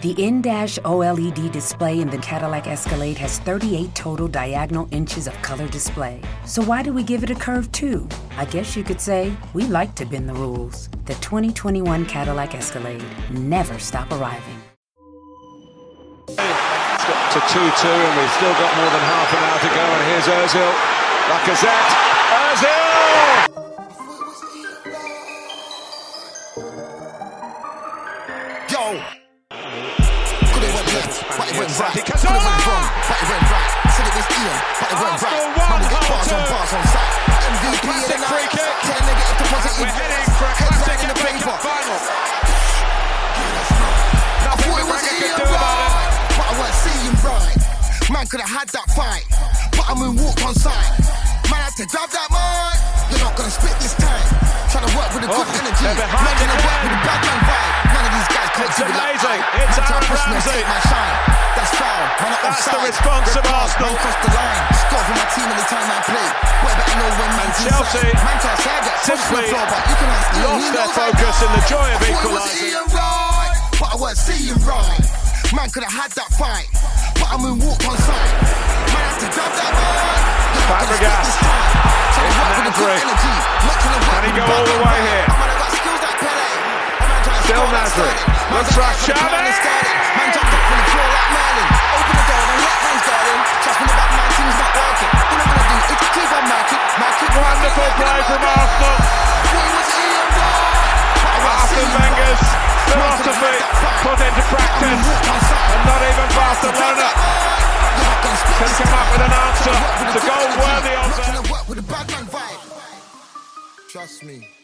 The in-dash OLED display in the Cadillac Escalade has 38 total diagonal inches of color display. So why do we give it a curve too? I guess you could say we like to bend the rules. The 2021 Cadillac Escalade. Never stop arriving. It's got to 2-2 and we've still got more than half an hour to go and here's Ozil. Lacazette. Ozil! But it went right. Could it went wrong, ah. but it went right. Said it was Ian, but it went right. Man, we got bars on bars on site. MVP Classic the night. Ten negative deposit. We're heading for a classic in the paper. Final. I thought it was Ian do about it. right, but I weren't seeing right. Man could have had that fight, but I moonwalked on sight. Man had to grab that mic. You're not gonna spit this time. Trying to work with a good Oh, energy. Man gonna work with a bad man vibe. None of these guys can't do it like amazing. I. It's Aaron to push me and Ramsey. my shine. That's foul. I'm That's the response of Red card, Arsenal. Man the line. Score for my team anytime I play. Boy, better know when man's Chelsea inside. Man can't say I simply the floor, but you can ask lost he their focus in the joy of I thought it was equalising. Right, but I weren't seeing right. Man could have had that fight, but I moonwalked on sight. Man had to grab that mic. You're not gonna spit Fabregas. this time. Trying to It's work with a good Nasri. energy. Not trying to work Can he go all the way here? The Xavi. pound and started. Man jumped up from the floor like Merlin. Open the door and let man's garden. Trust me, the back man team's not working. All I'm gonna do is keep on marking. Mark it. Wonderful play from Arsenal. Arsene Wenger's philosophy put into practice. And not even Barcelona can come up with an answer. It's a goal worthy of them. Trust me.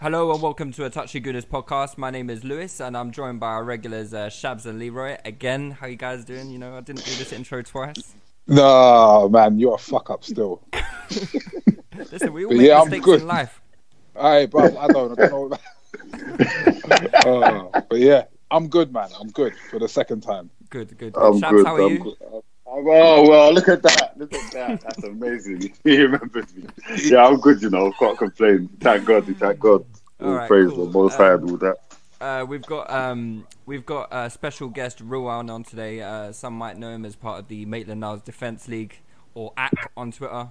Hello and welcome to a Touchy Gooners podcast. My name is Lewis and I'm joined by our regulars uh, Shabs and Leroy. Again, how you guys doing? You know, I didn't do this intro twice. No, man, you're a fuck up still. Listen, we all But make yeah, I'm mistakes good. in life. Hey, bro, I don't, I don't know. uh, but yeah, I'm good, man. I'm good for the second time. Good, good. I'm Shabs, good. how are I'm you? good. Oh well, look at that! Look at that! That's amazing. He remembers me. Yeah, I'm good. You know, can't complain. Thank God. Thank God. All Alright, praise cool. the Most High Um, and all that. Uh, we've got um, we've got a special guest Rilwan on today. Uh, some might know him as part of the Maitland Niles Defence League or AC on Twitter.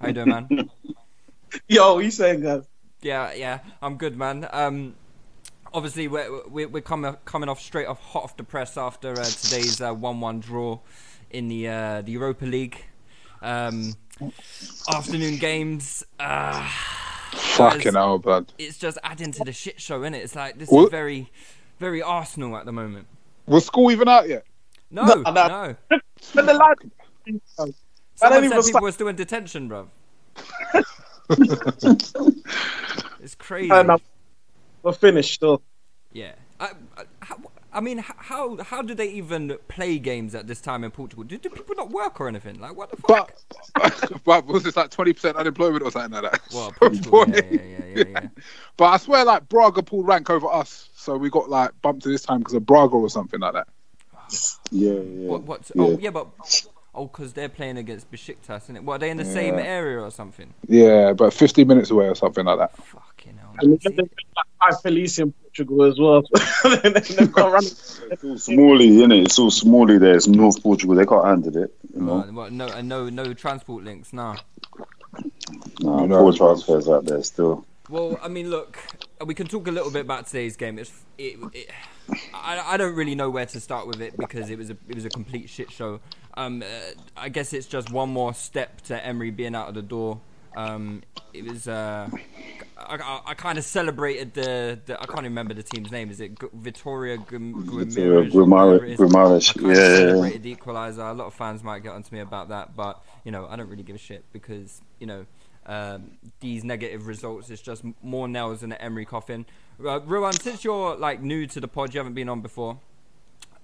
How you doing, man? Yo, what you saying, guys? Yeah, yeah, I'm good, man. Um, obviously, we're we're, we're coming coming off straight off hot off the press after uh, today's uh, one-one draw in the uh, the Europa League. Um, afternoon games. Uh, Fucking hell, blood. it's just adding to the shit show, is it? It's like this is very, very Arsenal at the moment. Was school even out yet? No, no. No, no. But the lad, I Someone don't said even people start. were still in detention, bro. it's crazy. I. We're finished still. Yeah. I, I, how, I mean, how how do they even play games at this time in Portugal? Do, do people not work or anything? Like, what the fuck? But, but was this like 20% unemployment or something like that? Well, Portugal, yeah, yeah, yeah, yeah, yeah. But I swear, like, Braga pulled rank over us. So we got, like, bumped to this time because of Braga or something like that. Yeah, yeah. What? What? Oh, yeah. Oh, yeah, but oh, because they're playing against Besiktas, isn't it? What? Are they in the same area or something? Yeah, but 50 minutes away or something like that. Fucking hell. And man. they've got like Felice in Portugal as well. And then they've got run. It's all smally, innit? It's all smally there. It's North Portugal. They can't handle it. You know, Uh, what, no, uh, no, no transport links. Nah. nah, No. poor transfers out there still. Well, I mean, look, we can talk a little bit about today's game. It's, it, it, I, I don't really know where to start with it because it was a, it was a complete shit show. Um, uh, I guess it's just one more step to Emery being out of the door. Um, it was, uh, I, I, I kind of celebrated the, the I can't remember the team's name. Is it Gu- Vitória Guimarães? or whatever it is? Guimaraes, yeah, of yeah, yeah. celebrated the equaliser. A lot of fans might get onto me about that, but you know I don't really give a shit because you know um, these negative results is just more nails in the Emery coffin. Uh, Rilwan, since you're like new to the pod, you haven't been on before.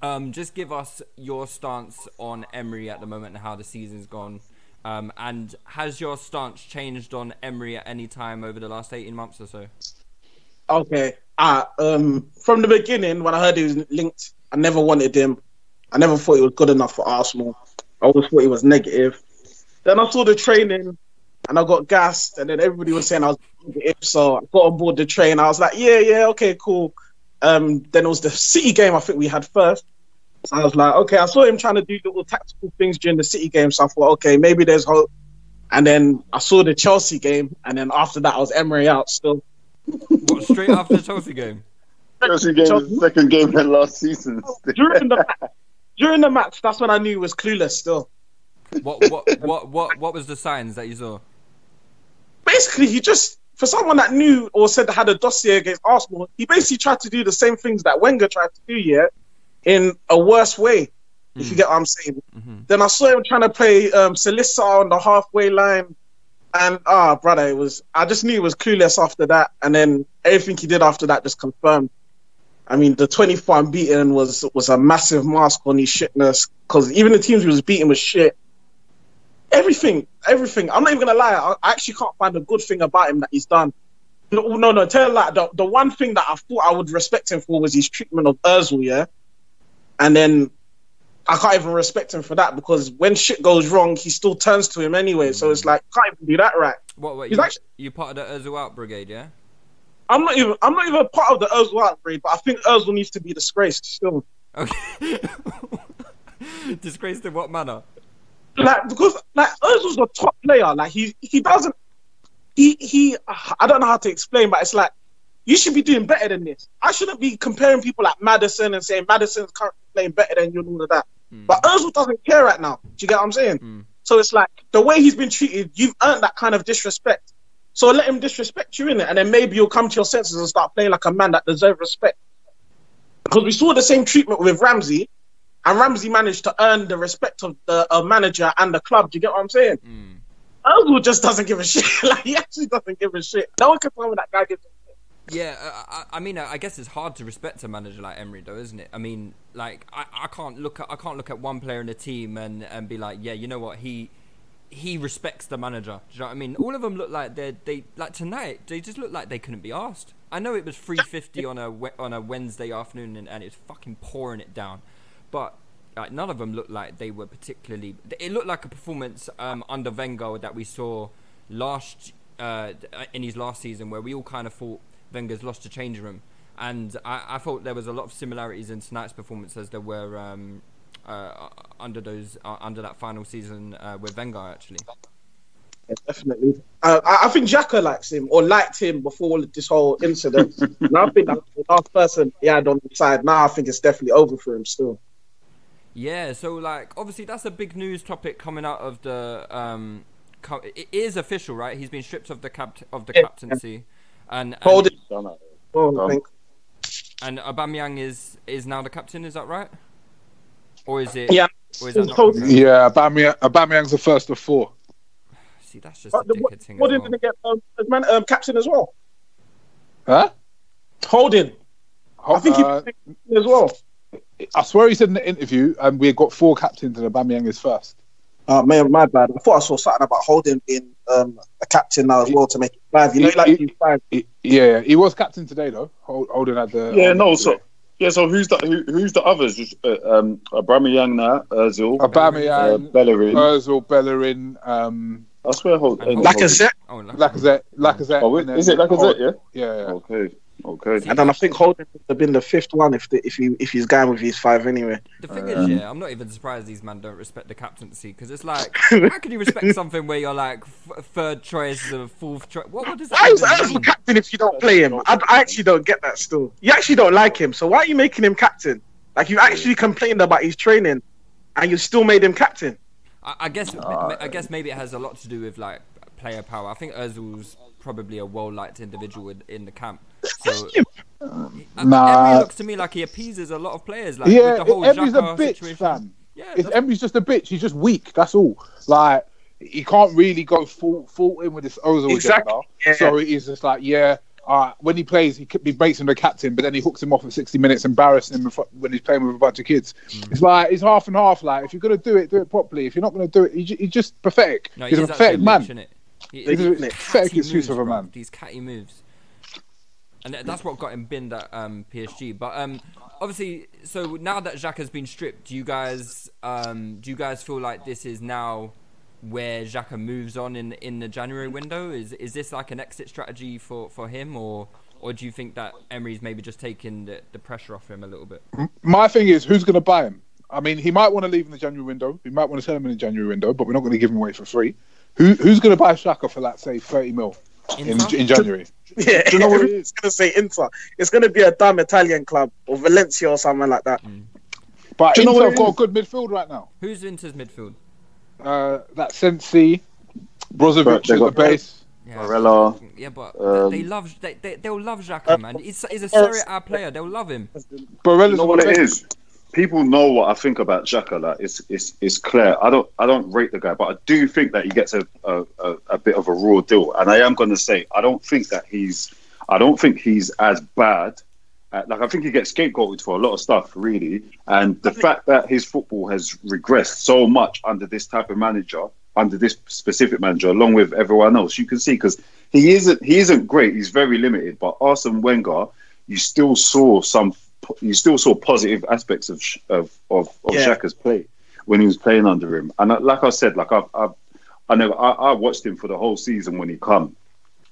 Um, just give us your stance on Emery at the moment and how the season's gone. Um, and has your stance changed on Emery at any time over the last 18 months or so? Okay. Ah, um, from the beginning, when I heard he was linked, I never wanted him. I never thought he was good enough for Arsenal. I always thought he was negative. Then I saw the training, and I got gassed, and then everybody was saying I was negative, so I got on board the train. I was like, yeah, yeah, okay, cool. Um, then it was the City game I think we had first. So I was like, okay, I saw him trying to do little tactical things during the City game, so I thought, okay, maybe there's hope. And then I saw the Chelsea game, and then after that, I was Emery out still. What, straight after the Chelsea game? Chelsea game is the second game of last season. during the match, during the match, that's when I knew he was clueless still. What, what, what, what, what was the signs that you saw? Basically, he just for someone that knew or said that had a dossier against Arsenal, he basically tried to do the same things that Wenger tried to do, yeah, in a worse way. If you get what I'm saying. Then I saw him trying to play um, on the halfway line, and ah, brother, it was. I just knew he was clueless after that, and then everything he did after that just confirmed. I mean, the 24 unbeaten was was a massive mask on his shitness because even the teams he was beating was shit. Everything, everything. I'm not even gonna lie. I, actually can't find a good thing about him that he's done. No, no, no. Tell like the the one thing that I thought I would respect him for was his treatment of Özil, yeah. And then I can't even respect him for that because when shit goes wrong, he still turns to him anyway. So it's mm. like can't even do that right. What, what He's you, actually- you part of the Özil out brigade, yeah? I'm not even I'm not even part of the Özil brigade, but I think Özil needs to be disgraced still. Okay. Disgraced in what manner? Like because like Özil's a top player. Like he he doesn't he he I don't know how to explain, but it's like you should be doing better than this. I shouldn't be comparing people like Madison and saying Madison's currently playing better than you and all of that. But Özil doesn't care right now. Do you get what I'm saying? So it's like the way he's been treated, you've earned that kind of disrespect. So let him disrespect you in it, and then maybe you'll come to your senses and start playing like a man that deserves respect. Because we saw the same treatment with Ramsey, and Ramsey managed to earn the respect of the uh, manager and the club. Do you get what I'm saying? Özil just doesn't give a shit. like he actually doesn't give a shit. No one can tell me that guy gives a shit. Yeah, uh, I, I mean, I guess it's hard to respect a manager like Emery, though, isn't it? I mean, like, I, I can't look at I can't look at one player in the team and, and be like, yeah, you know what, he he respects the manager. Do you know what I mean? All of them look like they they like tonight. They just look like they couldn't be asked. I know it was three fifty on a on a Wednesday afternoon and, and it's fucking pouring it down, but like none of them looked like they were particularly. It looked like a performance um, under Wenger that we saw last uh, in his last season, where we all kind of thought Wenger's lost the change room, and I, I thought there was a lot of similarities in tonight's performance as there were um, uh, under those uh, under that final season uh, with Wenger actually. Yeah, definitely. Uh, I, I think Xhaka likes him or liked him before this whole incident. and I think that's the last person he had on the side. Now I think it's definitely over for him still. Yeah, so like obviously that's a big news topic coming out of the um co- it is official, right? He's been stripped of the cap of the Yeah. captaincy. And and, Hold it. Oh, I Um, and Aubameyang is is now the captain, is that right? Or is it Yeah. or is that not told- Yeah, Aubameyang, Aubameyang's the first of four. See, that's just But a the, thing. as Holding well. didn't get um, as man, um, captain as well. Huh? Holding. I think he Uh, as well. I swear he said in the interview, and we got four captains, and Aubameyang is first. Uh, my, my bad. I thought I saw something about Holding being um, a captain now as well to make it five. You look like he's five. He- yeah, he was captain today though. Hol- Holding had the Yeah, no. today. So yeah, so who's the who, who's the others? Just, uh, um, Aubameyang now, Özil, uh, Aubameyang, Bellerin. Özil, Bellerin, um, I swear, hold. And uh, Lacazette. Oh, no. Lacazette, Lacazette. Oh, and is it Lacazette? Yeah. Yeah, yeah. Okay. Okay. And then I think Holding would have been the fifth one if the, if he if he's going with his five anyway. The thing is, yeah, I'm not even surprised these men don't respect the captaincy because it's like, how can you respect something where you're like f- third choice or fourth choice? What, what does that Why is even Özil captain if you don't play him? I, I actually don't get that still. You actually don't like him, so why are you making him captain? Like you actually complained about his training, and you still made him captain. I, I guess, Ah. I guess maybe it has a lot to do with like player power. I think Özil's probably a well liked individual in, in the camp. So I- Nah. Emery looks to me like he appeases a lot of players. Like yeah, with the whole Emery's a bitch, situation. fam. Yeah, If that's- Emery's just a bitch, he's just weak. That's all. Like he can't really go full full in with this Ozil Exactly, agenda. yeah. So it is just like, yeah, uh, when he plays, he, he makes him the captain, but then he hooks him off at 60 minutes, embarrassing him when he's playing with a bunch of kids. Mm. It's like it's half and half. Like if you're gonna do it, do it properly. If you're not gonna do it, he, ju- he's just pathetic. No, he's a is pathetic actually man. lich, innit? He- He's a he's pathetic excuse moves, of a bruv. man. These catty moves, and that's what got him binned at um, PSG. But um, obviously, so now that Xhaka has been stripped, do you guys um, do you guys feel like this is now where Xhaka moves on in in the January window? Is is this like an exit strategy for, for him, or or do you think that Emery's maybe just taking the, the pressure off him a little bit? My thing is, who's going to buy him? I mean, he might want to leave in the January window. He might want to sell him in the January window, but we're not going to give him away for free. Who, who's going to buy Xhaka for, like, say, 30 mil in, Inter? in January? Yeah, Do you know what it everyone's gonna say Inter. It's gonna be a dumb Italian club or Valencia or something like that. But Do you know Inter what have got a good midfield right now. Who's Inter's midfield? Uh, that Sensi, Brozovic at the got- base. Yeah, Barella. yeah, but Um, they love they, they they'll love Xhaka, man. He's, he's a Serie A player. They'll love him. Barella's You know what the it bench. is? People know what I think about Xhaka. Like it's it's it's clear. I don't I don't rate the guy, but I do think that he gets a a, a, a bit of a raw deal. And I am going to say I don't think that he's I don't think he's as bad. Uh, like I think he gets scapegoated for a lot of stuff, really. And the fact that his football has regressed so much under this type of manager, under this specific manager, along with everyone else, you can see because he isn't he isn't great. He's very limited. But Arsene Wenger, you still saw some you still saw positive aspects of of of, of Yeah. Xhaka's play when he was playing under him. And like I said, like I've, I've I never I, I watched him for the whole season when he come,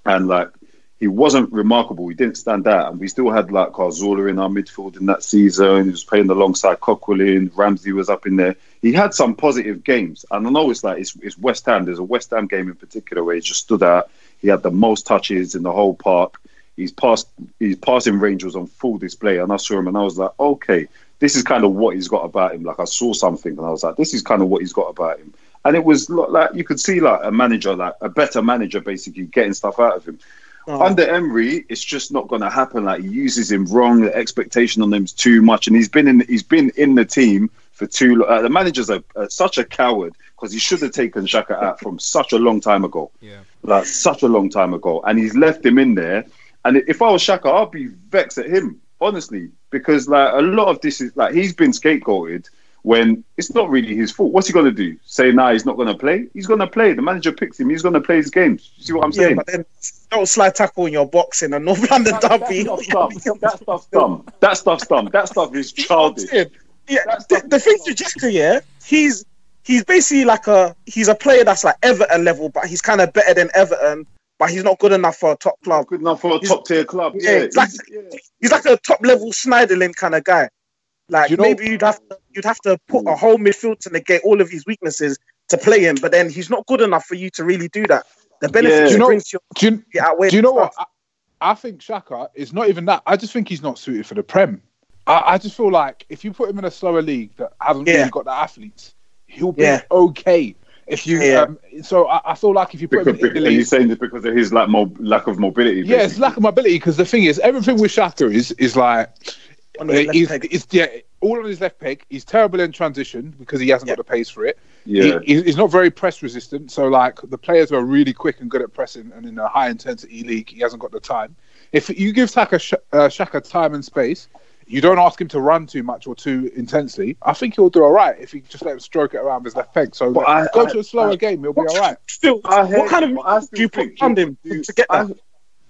and like he wasn't remarkable. He didn't stand out, and we still had like Cazorla in our midfield in that season. He was playing alongside Coquelin. Ramsey was up in there. He had some positive games, and I know it's like it's, it's West Ham. There's a West Ham game in particular where he just stood out. He had the most touches in the whole park. His pass, his passing range was on full display, and I saw him, and I was like, okay, this is kind of what he's got about him. Like I saw something, and I was like, this is kind of what he's got about him. And it was like you could see like a manager, like a better manager, basically getting stuff out of him. Under Emery, it's just not going to happen. Like he uses him wrong. The expectation on him is too much, and he's been in. He's been in the team for too. long. Uh, the manager's a, uh, such a coward because he should have taken Xhaka out from such a long time ago. Yeah. like such a long time ago, and he's left him in there. And if I was Xhaka, I'd be vexed at him, honestly, because like a lot of this is like he's been scapegoated when it's not really his fault. What's he gonna do? Say nah, he's not gonna play. He's gonna play. The manager picks him. He's gonna play his games. You see what I'm Yeah, saying? but then don't slide tackle in your box in a North London derby. That stuff's dumb. That stuff's dumb. That stuff's dumb. That stuff is childish. Yeah, the, the thing to Xhaka, yeah, he's he's basically like a he's a player that's like Everton level, but he's kind of better than Everton, but he's not good enough for a top club. Good enough for a He's- top tier club. Yeah, Yeah, it's like yeah. he's like a top level Schneiderlin kind of guy. Like You know- maybe you'd have to, you'd have to put a whole midfield to negate all of his weaknesses to play him, but then he's not good enough for you to really do that. The benefits Yeah. he Do you know- brings to Do you, your outweigh do you know the what? I, I think Xhaka is not even that. I just think he's not suited for the Prem. I, I just feel like if you put him in a slower league that hasn't Yeah. really got the athletes, he'll be Yeah. okay. If you, Yeah. um, so I, I feel like if you put Because, him in because, are Italy, you saying this because of his like mo- lack of mobility? yeah, it's lack of mobility. Because the thing is, everything with Xhaka is is like On his left he's, peg. it's yeah, all on his left peg. He's terrible in transition because he hasn't Yeah. got the pace for it. yeah. He, he's not very press resistant. So like the players who are really quick and good at pressing, and in a high intensity league, he hasn't got the time. If you give Saka uh, Xhaka time and space, you don't ask him to run too much or too intensely. I think he'll do all right if you just let him stroke it around his left peg. So But like, I- go I- to a slower I- game, he'll be all right. Still, I hear what kind you, of but I do you put think- around him do you- to get I- that?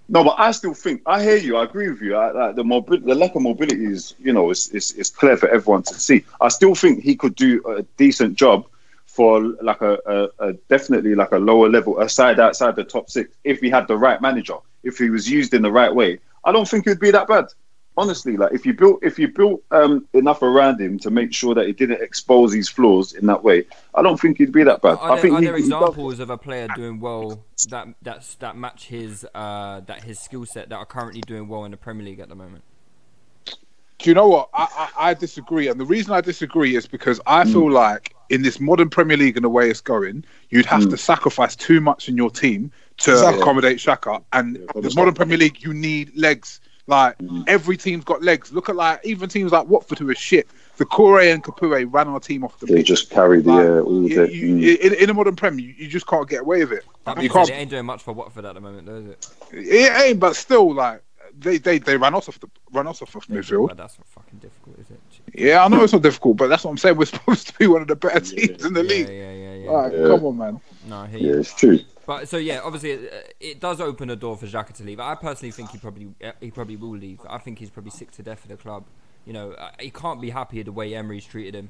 No, but I still think I hear you. I agree with you. I, like the mobi- the lack of mobility is, you know, it's, it's it's clear for everyone to see. I still think he could do a decent job for like a, a, a definitely like a lower level, a side outside the top six, if he had the right manager, if he was used in the right way. I don't think it'd be that bad. Honestly, like if you built if you built um, enough around him to make sure that he didn't expose his flaws in that way, I don't think he'd be that bad. Are I there, think are he- there he does- examples of a player doing well that that's that match his uh, that his skill set that are currently doing well in the Premier League at the moment? Do you know what? I, I, I disagree, and the reason I disagree is because I feel like in this modern Premier League and the way it's going, you'd have to sacrifice too much in your team to Exactly. accommodate Xhaka. And but the modern Premier League, you need legs. Like every team's got legs. Look at like even teams like Watford who are shit. Doucouré and Capoue ran our team off the They pitch. just carried the Like, uh, all you- the. you- mm. in, in a modern Prem, you, you just can't get away with it. That You can't it ain't doing much for Watford at the moment, does it? It ain't, but still, like they they, they ran us off the run us off of midfield. But that's not fucking difficult, is it? Yeah, I know it's not difficult, but that's what I'm saying. We're supposed to be one of the better teams in the Yeah, league. yeah, yeah, yeah. Like, Yeah. come on, man. No, I Yeah, it's true. But so yeah, obviously it, it does open a door for Xhaka to leave. I personally think he probably uh, he probably will leave. I think he's probably sick to death of the club. You know, uh, he can't be happy the way Emery's treated him.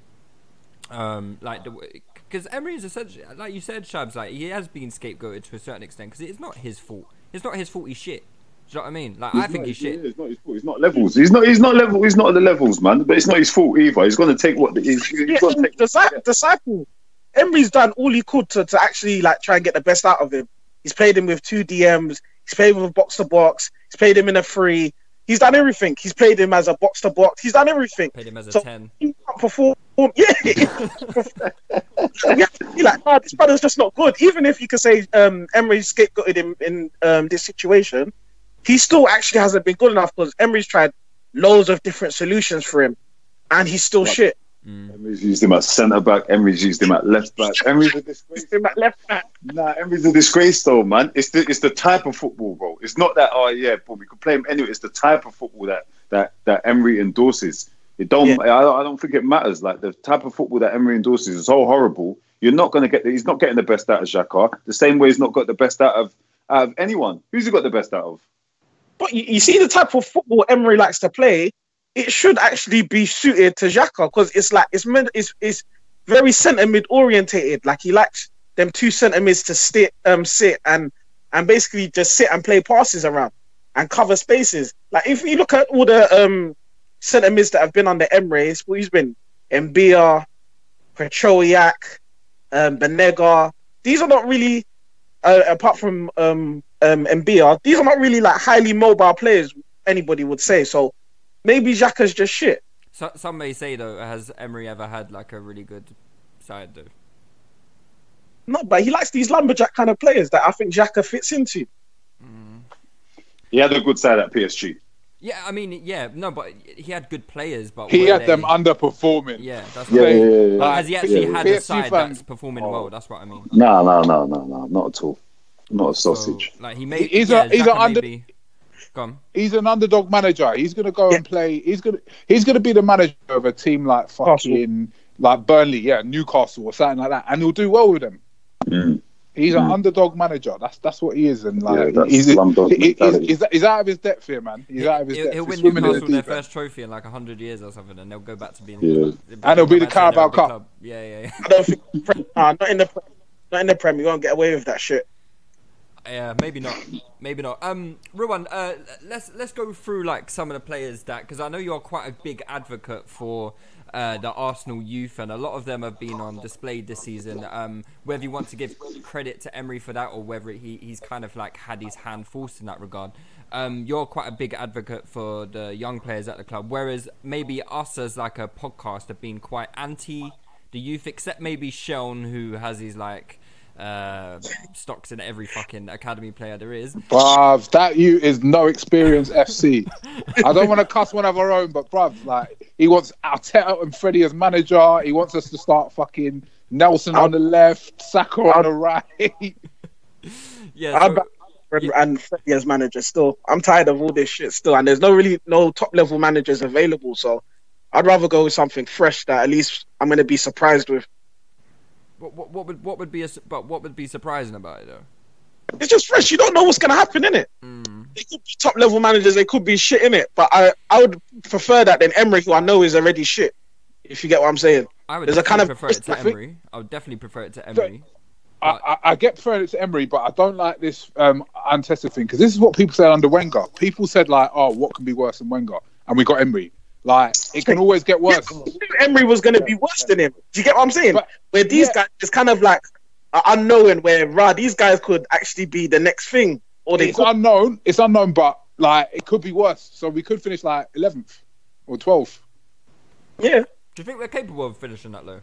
Um, like the because Emery is essentially like you said, Shabs. Like he has been scapegoated to a certain extent because it's not his fault. It's not his fault. He's shit. Do you know what I mean? Like I think he's shit. It's not his fault. He's not levels. He's not. He's not level. He's not at the levels, man. But it's not his fault either. He's going to take what. He's, he's Yeah, going to take. Disci- disciple. Emery's done all he could to, to actually like try and get the best out of him. He's played him with two DMs. He's played him with a box to box. He's played him in a three. He's done everything. He's played him as a box to box. He's done everything. Played him as a So- ten. He can't perform. Yeah, we have to be like, nah, this brother's just not good. Even if you could say um, Emery scapegoated him in um, this situation, he still actually hasn't been good enough because Emery's tried loads of different solutions for him, and he's still shit. Emery's used him at centre back. Emery's used him at left back. Emery's a disgrace. Him at left back. Nah, Emery's a disgrace though, man. It's the it's the type of football, bro. It's not that oh yeah, but we could play him anyway. It's the type of football that that that Emery endorses. It don't. Yeah. I, don't- I don't think it matters. Like the type of football that Emery endorses is so horrible. You're not going to get. The, he's not getting the best out of Xhaka. The same way he's not got the best out of out of anyone. Who's he got the best out of? But you, you see the type of football Emery likes to play, it should actually be suited to Xhaka because it's like it's meant it's it's very centre mid orientated. Like he likes them two centre mids to sit um sit and and basically just sit and play passes around and cover spaces. Like if you look at all the um centre mids that have been under Emery, it's who's been Mbia, Petroviak, um, Banega. These are not really uh, apart from um, um, Mbia, these are not really like highly mobile players. Anybody would say so. Maybe Xhaka's just shit. So, some may say though, has Emery ever had like a really good side though? No, but he likes these lumberjack kind of players that I think Xhaka fits into. Mm. He had a good side at PSG. Yeah, I mean, yeah, no, but he had good players, but He were had them underperforming. Yeah, that's Yeah, what I yeah, mean. yeah, yeah. But has he actually Yeah. had a PSG side fans- that's performing oh. well? That's what I mean. No, no, no, no, no, not at all. Not a So, sausage. like he made. He's a- he's a Xhaka under- maybe- Go on. He's an underdog manager. He's gonna go and play. He's gonna he's gonna be the manager of a team like fucking like Burnley, yeah, Newcastle or something like that, and he'll do well with them. Mm. He's an underdog manager. That's that's what he is, and like that's he's, slumdog he- he's, he's, he's out of his depth here, man. He's out of his He'll, depth. he'll He's win swimming the Newcastle their first trophy in like hundred years or something, and they'll go back to being. Yeah. And it'll be the back to Carabao Cup. club. Yeah, yeah, yeah. I don't think, nah, not in the not in the Prem. You won't get away with that shit. Yeah, maybe not. Maybe not. Um, Rilwan, uh, let's let's go through like some of the players that because I know you're quite a big advocate for uh, the Arsenal youth, and a lot of them have been on display this season. Um, whether you want to give credit to Emery for that, or whether he, he's kind of like had his hand forced in that regard. Um, you're quite a big advocate for the young players at the club, whereas maybe us as like a podcast have been quite anti the youth, except maybe Sean, who has his like uh, stocks in every fucking academy player there is. Bruv, that you is no experience FC. I don't want to cuss one of our own, but bruv, like he wants Arteta and Freddie as manager. He wants us to start fucking Nelson on the left, Saka on the right. Yeah, I'm so- back and, and Freddie as manager still. I'm tired of all this shit still, and there's no really no top level managers available. So I'd rather go with something fresh that at least I'm gonna be surprised with. What, what, what would what would be a, but what would be surprising about it though? It's just fresh. You don't know what's gonna happen in it. They could be top level managers. They could be shit in it. But I I would prefer that than Emery, who I know is already shit. If you get what I'm saying. I would There's a definitely kind of- prefer it to I Emery. I would definitely prefer it to Emery. I, I, I get preferring it to Emery, but I don't like this um, untested thing because this is what people said under Wenger. People said like, "Oh, what can be worse than Wenger?" And we got Emery. Like it can always get worse. I knew Emery was going to be worse than him. Do you get what I'm saying? But- where these yeah. guys, it's kind of like uh, unknowing where rah, these guys could actually be the next thing, or they It's could. unknown. It's unknown, but like it could be worse. So we could finish like eleventh or twelfth. Yeah, Do you think we're capable of finishing that low?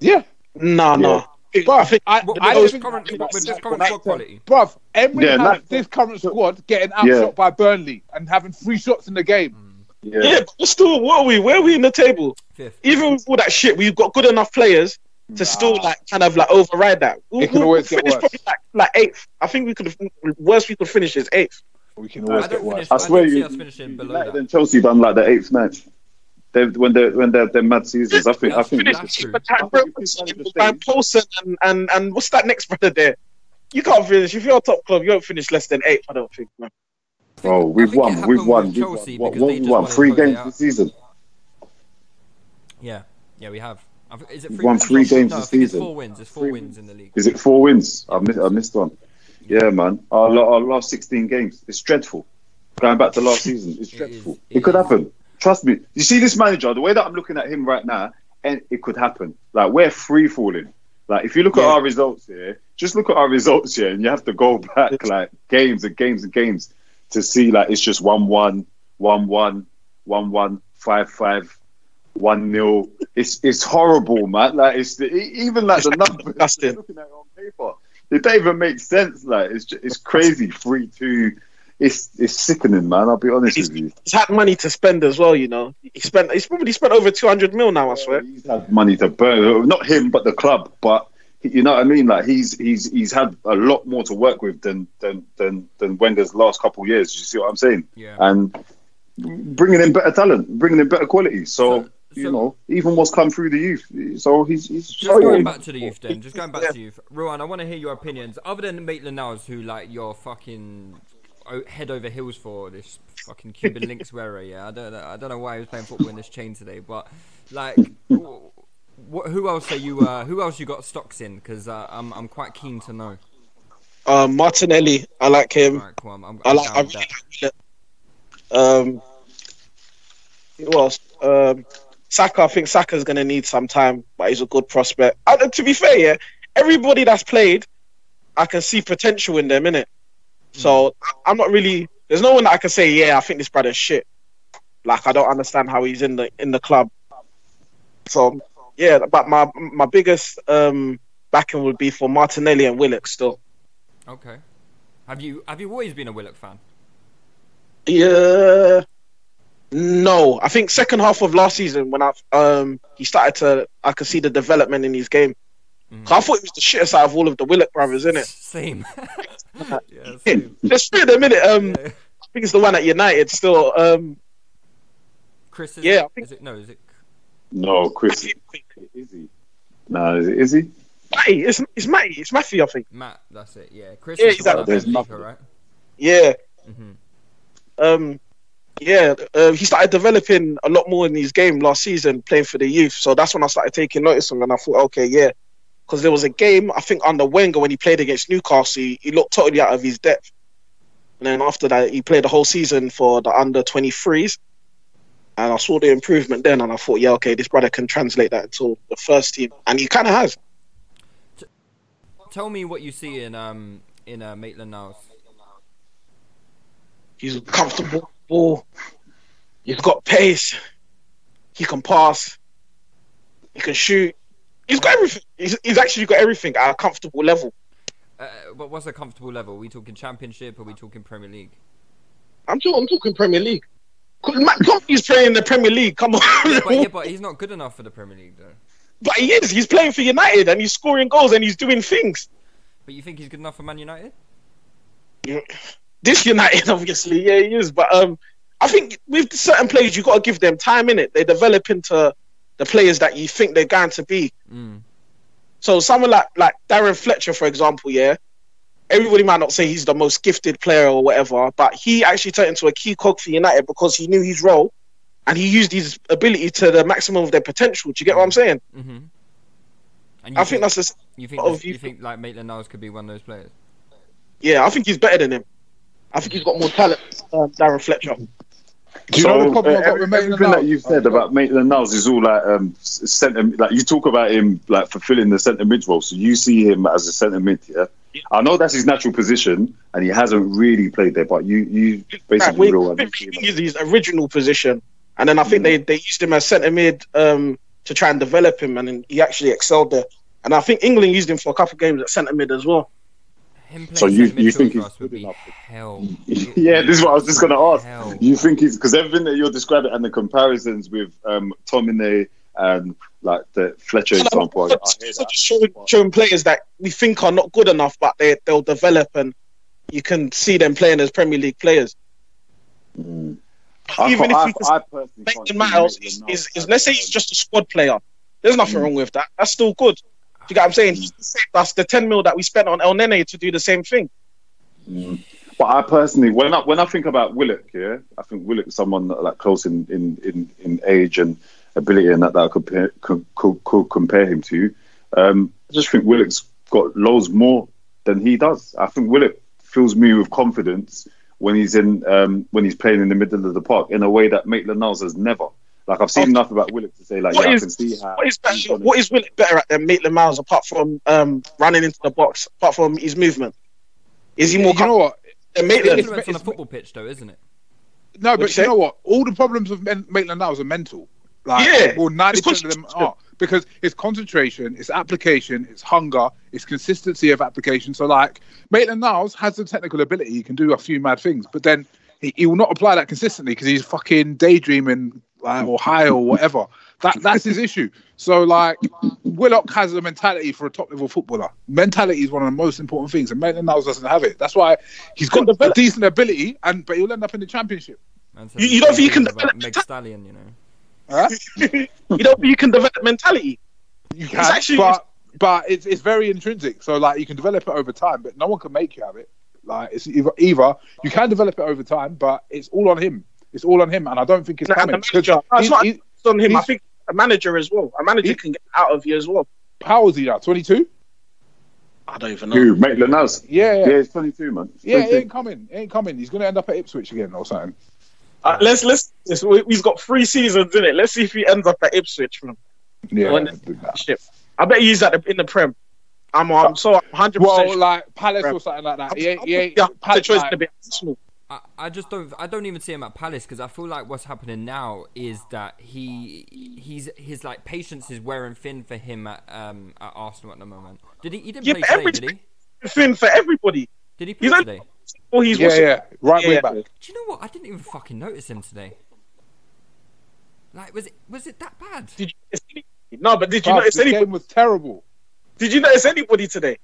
Yeah, No, no. I think- I think I, What, I with this current, with this current squad quality. Bruv, Emery Yeah, has this current squad getting outshot Yeah. by Burnley and having three shots in the game. Yeah. yeah, but still, what are we? Where are we in the table? Fifth. Even with all that shit, we've got good enough players to still like kind of like override that. We'll, It can we'll always get finish worse. probably like, like eighth. I think we could. Worst we could finish is eighth. We can always don't get worse. finish- I I swear don't you, us finishing below United that. and Chelsea done like the eighth match. They when they when they're, they're mad seasons. I think I That's think true, this that's true. But I think bro, if you manage to Van stay- Paulson and, and and what's that next brother there? You can't finish if you're a top club. You don't finish less than eighth. I don't think. Man. Oh, we've won. We've won. We've won. What, because what we just won? Three games this season. Yeah, yeah, we have. Is it We've three won three games no, this I think it's season. four wins. It's four wins in the league. Is it four wins? I missed. I missed one. Yeah, man. Our, our last sixteen games. It's dreadful. Going back to last season, it's dreadful. is, It, it could happen. Trust me. You see this manager, the way that I'm looking at him right now, and it could happen. Like we're free falling. Like if you look at our results here, just look at our results here, and you have to go back like games and games and games to see like it's just one one, one one, one one, five five, one nil. It's it's horrible, man. Like it's the, even like the numbers. disgusting. Looking at it on paper, it don't even make sense. Like it's ju- it's crazy. Three two. It's it's sickening, man. I'll be honest He's, with you. he's had money to spend as well. You know, he spent. He's probably spent over two hundred mil now. I swear. He's had money to burn. Not him, but the club. But you know what I mean. Like he's he's he's had a lot more to work with than than than than Wenger's last couple of years. You see what I'm saying? Yeah. And bringing in better talent, bringing in better quality. So. So- you know, even what's come through the youth. So he's he's Just showing- going back to the youth then. Just going back to the youth. Rilwan, I want to hear your opinions. Other than Maitland Niles, who like you're fucking head over heels for this fucking Cuban links wearer. Yeah, I don't know. I don't know why he was playing football in this chain today, but like. wh- wh- who else are you? Uh, who else you got stocks in? Because uh, I'm I'm quite keen to know. Um, Martinelli, I like him. Right, cool. I'm, I'm, I like. I really like Willock. Um, who else? Um, Saka. I think Saka's gonna need some time, but he's a good prospect. Uh, to be fair, yeah, everybody that's played, I can see potential in them, innit? So I'm not really. There's no one that I can say, yeah, I think this brother's shit. Like I don't understand how he's in the in the club. So yeah, but my my biggest um backing would be for Martinelli and Willock still. Okay. Have you have you always been a Willock fan? Yeah. No, I think second half of last season when I um he started to I could see the development in his game. 'Cause I thought he was the shittest out of all of the Willock brothers, innit? Same. yeah, same. Just for a minute, um, Yeah. I think it's the one at United still. Um, Chris, is Yeah, it, I think- is it no? Is it? No, Chris. Is he? No, is, is he? Matty, it's it's Matty, it's Matthew, I think. Matt, that's it. Yeah, Chris Yeah, is the exactly. at There's Benfica, nothing. right? Yeah. hmm Um, yeah, uh, he started developing a lot more in his game last season, playing for the youth. So that's when I started taking notice of him, and I thought, okay, yeah, because there was a game I think under Wenger when he played against Newcastle, he, he looked totally out of his depth. And then after that, he played the whole season for the under 23s, and I saw the improvement then, and I thought, yeah, okay, this brother can translate that into the first team, and he kind of has. Tell me what you see in um in uh, Maitland Niles. He's comfortable, ball. He's got pace. He can pass. He can shoot. He's got everything. He's, he's actually got everything at a comfortable level. Uh, but what's a comfortable level? Are we talking Championship? Or are we talking Premier League? I'm I'm talking Premier League. McTominay's playing in the Premier League. Come on. Yeah, but, yeah, but he's not good enough for the Premier League, though. But he is. He's playing for United and he's scoring goals and he's doing things. But you think he's good enough for Man United? This United, obviously, yeah, he is. But um, I think with certain players, you've got to give them time in it. They develop into the players that you think they're going to be. Mm. So someone like like Darren Fletcher, for example, yeah, everybody might not say he's the most gifted player or whatever, but he actually turned into a key cog for United because he knew his role and he used his ability to the maximum of their potential. Do you get what I'm saying? Mm-hmm. And I think that's just you think this- you you think like Maitland Niles could be one of those players. yeah. I think he's better than him. I think he's got more talent, um, Darren Fletcher. Do you know the problem uh, I've got with Maitland everything that you've said about Maitland Niles is all like um centre. Like you talk about him like fulfilling the centre mid role, so you see him as a centre mid. Yeah, I know that's his natural position, and he hasn't really played there. But you you basically we, real. we think he's his original position, and then I think they, they used him as centre mid um, to try and develop him, and then he actually excelled there. and I think England used him for a couple of games at centre mid as well. So you- you think he's good enough? hell. yeah, this is what I was just going to ask. Hell. You think he's because everything that you're describing and the comparisons with um, Tomine and like the Fletcher example, I, I hear So that. just showing, showing players that we think are not good enough, but they they'll develop and you can see them playing as Premier League players. Mm. Even can't- if I, can I personally can't Maitland see Niles is, is, is let's say um, he's just a squad player. There's nothing Mm. wrong with that. That's still good. Do you get what I'm saying? He's saved the 10 mil that we spent on Elneny to do the same thing. Mm. But I personally, when I when I think about Willock, yeah, I think Willock is someone that, like close in, in, in, in age and ability, and that, that I could, compare, could, could, could compare him to. Um, I just think Willock's got loads more than he does. I think Willock fills me with confidence when he's in um, when he's playing in the middle of the park in a way that Maitland Niles has never. Like I've seen enough about Willock to say, like, What yeah, is- I can see how. What is, better, what is Willock better at than Maitland Niles apart from um, running into the box, apart from his movement? Is he more you know what? than It's Maitland? influence on a it's- football pitch, though, isn't it? No, but you you know what? All the problems of Men- Maitland Niles are mental. Like, Yeah, well, ninety it's percent of them are because it's concentration, it's application, it's hunger, it's consistency of application. So, like, Maitland Niles has the technical ability; he can do a few mad things, but then he, he will not apply that consistently because he's fucking daydreaming like, or high or whatever. That that's his issue. So, like, Willock has a mentality for a top level footballer. Mentality is one of the most important things, and Maitland Niles doesn't have it. That's why he's got a decent ability, and but he'll end up in the championship. You- you don't think you can thing about develop Meg Stallion, you know? Huh? you don't you can develop mentality? You It's can, actually- but but it's it's very intrinsic. So like you can develop it over time, but no one can make you have it. Like it's either, either you can develop it over time, but it's all on him. It's all on him, and I don't think it's Nah, coming. the manager. 'Cause That's he's- not he's- it's on him. I think a manager as well. A manager He- can get out of you as well. how old is he now? Twenty two. I don't even know. Who, Maitland Niles? Yeah, yeah, Yeah, yeah. he's 22, man. He's It 22. ain't coming. It ain't coming. He's gonna end up at Ipswich again or something. Uh, let's let's. let's- we- We've got three seasons in it. Let's see if he ends up at Ipswich. Man. Yeah. When- Shit. I bet he's at the, in the Prem. I'm I'm so 100. Well, percent like Palace Prem. or something like that. I'm, He I'm, he yeah, Palace, choice like- to be Arsenal. I, I just don't I don't even see him at Palace because I feel like what's happening now is that he he's his like patience is wearing thin for him at um at Arsenal at the moment. Did he? He didn't Yeah, play today, every- did he? Thin for everybody. Did he play He's only- today? Well, he's yeah, what's yeah, right Yeah. wing back. Do you know what? I didn't even fucking notice him today. Like, was it was it that bad? Did you notice any- no, but did you Bruv, notice the anybody? game was terrible. Did you notice anybody today?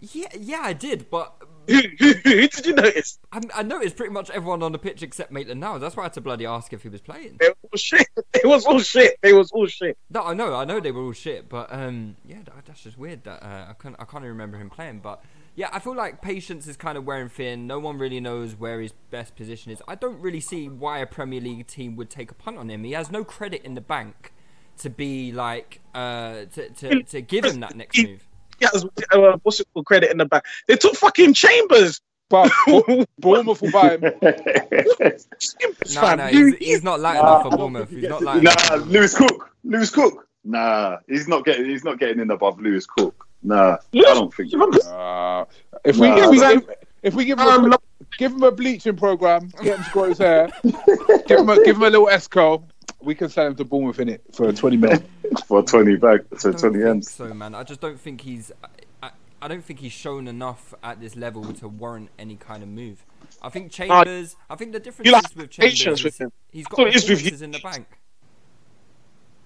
Yeah, yeah, I did, but Who, who, who did you notice? I, I noticed pretty much everyone on the pitch except Maitland Niles. That's why I had to bloody ask if he was playing. They were all shit. They was all shit. They was all shit. No, I know, I know they were all shit, but um, yeah, that, that's just weird that uh, I can't, I can't even remember him playing. But yeah, I feel like patience is kind of wearing thin. No one really knows where his best position is. I don't really see why a Premier League team would take a punt on him. He has no credit in the bank to be like uh to to, to give him that next move. Yeah, uh, what's it called? Credit in the back. They took fucking Chambers. But Bournemouth will buy him. Chambers, No, no, he's, he's not light enough for Bournemouth. He's not light nah, enough. Lewis Cook. Lewis Cook. Nah, he's not getting. He's not getting in above Lewis Cook. Nah, I don't think. Uh, if we Nah, if we, I if, if we give him a, Um, give him a bleaching program, get him to grow his hair, give him a, give him a little esco, we can sell him to Bournemouth in it for twenty mil. for twenty bag, so twenty think ends. so, man. I just don't think he's. I, I, I don't think he's shown enough at this level to warrant any kind of move. I think Chambers. I think the difference you like is with patience Chambers. with is him. He's That's got what it is with you. performances in the bank.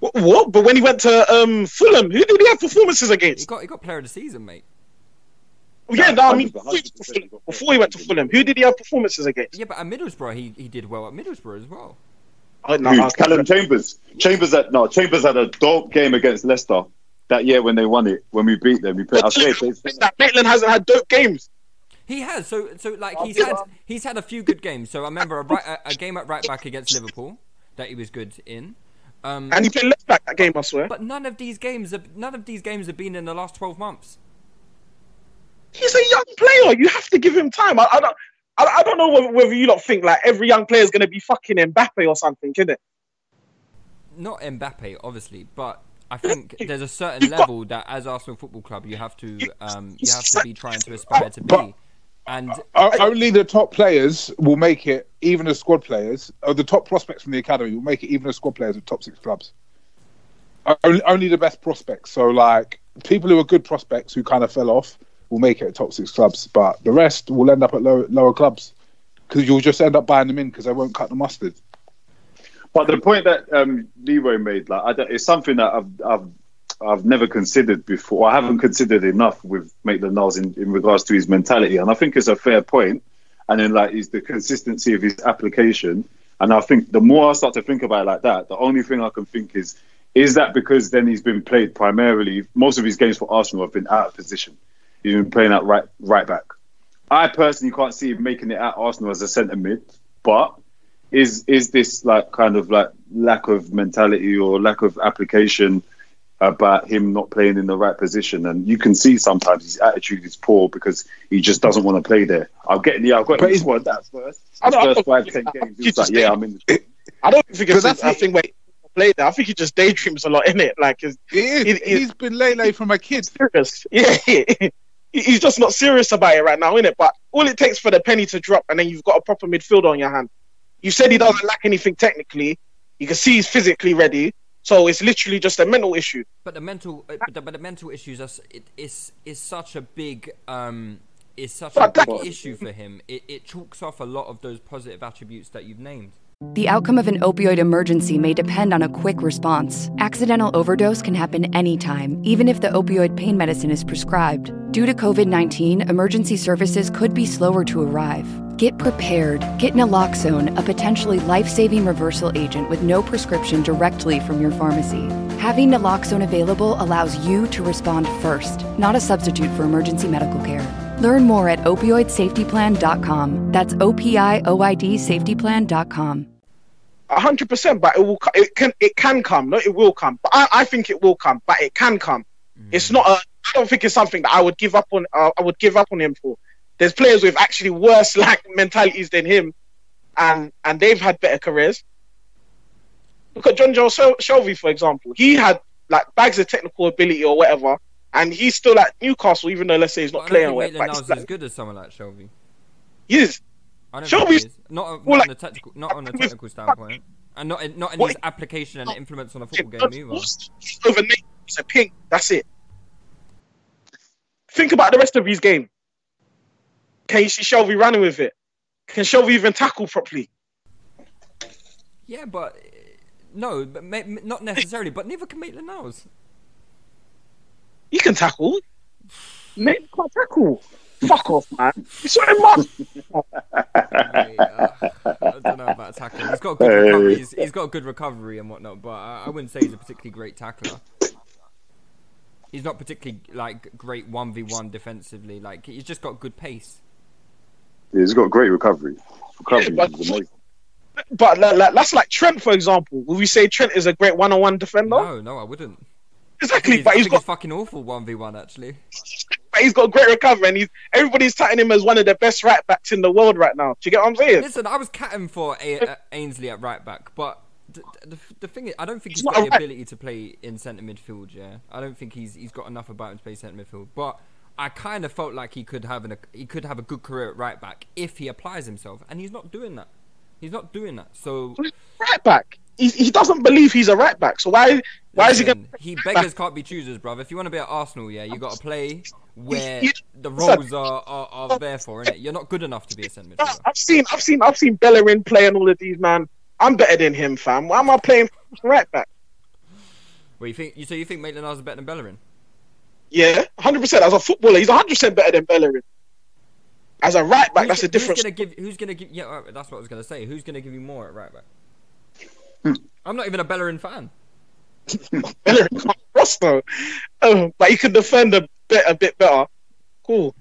What, what? But when he went to um, Fulham, who did he have performances against? He against? got he got player of the season, mate. Oh, yeah, no, I mean, before he, went to Fulham, before he went to Fulham, who did he have performances against? Yeah, but at Middlesbrough, he, he did well at Middlesbrough as well. Oh, no, Who? I- Calum Chambers. Chambers had no. Chambers had a dope game against Leicester that year when they won it. When we beat them, we played. I swear, they, that Maitland hasn't had dope games. He has so so like he's had he's had a few good games. So I remember a, right, a, a game at right back against Liverpool that he was good in. Um, And he played left back that game, I swear. but none of these games have none of these games have been in the last twelve months. He's a young player. You have to give him time. I, I don't. I, I don't know whether, you lot think like every young player is going to be fucking Mbappe or something, is it? Not Mbappe, obviously, but I think there's a certain You've got- level that as Arsenal Football Club you have to um, you have to be trying to aspire to be. And O- Only the top players will make it, even as squad players, or the top prospects from the academy will make it, even as squad players of top six clubs. Only, only the best prospects. So, like people who are good prospects who kind of fell off will make it at top six clubs, but the rest will end up at lower, lower clubs because you'll just end up buying them in because they won't cut the mustard. But the point that um, Leroy made, like, I it's something that I've, I've, I've never considered before. I haven't considered enough with Maitland Niles in, in regards to his mentality, and I think it's a fair point. And then, like, is the consistency of his application. And I think the more I start to think about it like that, the only thing I can think is, is that because then he's been played primarily, most of his games for Arsenal have been out of position. He's been playing at right right back. I personally can't see him making it at Arsenal as a centre mid, but is is this like kind of like lack of mentality or lack of application about him not playing in the right position? And you can see sometimes his attitude is poor because he just doesn't want to play there. I'll get yeah, I've got his he's- squad that first. I His don't- first five ten games. He's he like, yeah, I'm in. The, I don't think it's But that's a it. thing where he played there. I think he just daydreams a lot in it. Like, it's It is. It- it- He's been Lele from a kid. serious. Yeah, he's just not serious about it right now, innit? But all it takes for the penny to drop, and then you've got a proper midfielder on your hand. You said he doesn't lack anything technically. You can see he's physically ready. So it's literally just a mental issue. But the mental, uh, but, the, but the mental issues are it is is such a big um is such a big that- issue for him. It it chalks off a lot of those positive attributes that you've named. The outcome of an opioid emergency may depend on a quick response. Accidental overdose can happen anytime, even if the opioid pain medicine is prescribed. Due to COVID 19, emergency services could be slower to arrive. Get prepared. Get naloxone, a potentially life saving reversal agent with no prescription directly from your pharmacy. Having naloxone available allows you to respond first, not a substitute for emergency medical care. Learn more at opioidsafetyplan.com. That's O P I O I D safetyplan.com. A hundred percent, but it will. It can. It can come. No, it will come. But I, I think it will come. But it can come. It's not a. I don't think it's something that I would give up on. Uh, I would give up on him for. There's players with actually worse like mentalities than him, and and they've had better careers. Look at Jonjo Shel- Shelvey, for example. He had like bags of technical ability or whatever, and he's still at Newcastle, even though let's say he's not playing well. think Maitland he's Niles is like, good as someone like Shelvey. he is. I don't Shelvey's- think he is. Not, not well, on like- a technical, not on a technical standpoint, and not in, not in his application and influence on a football game either. Over he's a pink. That's it. Think about the rest of his game. Can you see Shelvey running with it? Can Shelvey even tackle properly? Yeah, but no, but not necessarily. But neither can Maitland Niles. He can tackle. Nate can't tackle. Fuck off, man. He's so much. I, uh, don't know about tackling. He's got good recovery. He's, he's got good recovery and whatnot, but I, I wouldn't say he's a particularly great tackler. He's not particularly like great one v one defensively. Like he's just got good pace. Yeah, he's got great recovery. Recovery Yeah, but- is amazing. But like, like, that's like Trent, for example. Would we say Trent is a great one-on-one defender? No, no, I wouldn't. Exactly, he's, but he's got he's fucking awful one v one actually. but he's got great recovery, and he's everybody's touting him as one of the best right backs in the world right now. Do you get what I'm saying? Listen, I was catting for a- uh, Ainsley at right back, but the, the, the thing is, I don't think he's He's got the right- ability to play in centre midfield. Yeah, I don't think he's he's got enough about him to play centre midfield. But I kind of felt like he could have an he could have a good career at right back if he applies himself, and he's not doing that. He's not doing that. So right back. He, he doesn't believe he's a right back. So why why is he listen, going? he beggars can't be choosers, brother. If you want to be at Arsenal, yeah, you got to play where you- the roles are, are, are there for, innit? You're not good enough to be a centre midfielder. I've seen I've seen I've seen Bellerin playing all of these man. I'm better than him, fam. Why am I playing right back? Well, you think you so you think Maitland Niles is better than Bellerin? Yeah, hundred percent. As a footballer, he's hundred percent better than Bellerin. As a right back, that's a Who's- difference. Who's gonna give? Who's gonna give? Yeah, that's what I was gonna say. Who's gonna give you more at right back? I'm not even a Bellerin fan. Bellerin can't cross though, um, but he can defend a bit a bit better. Cool.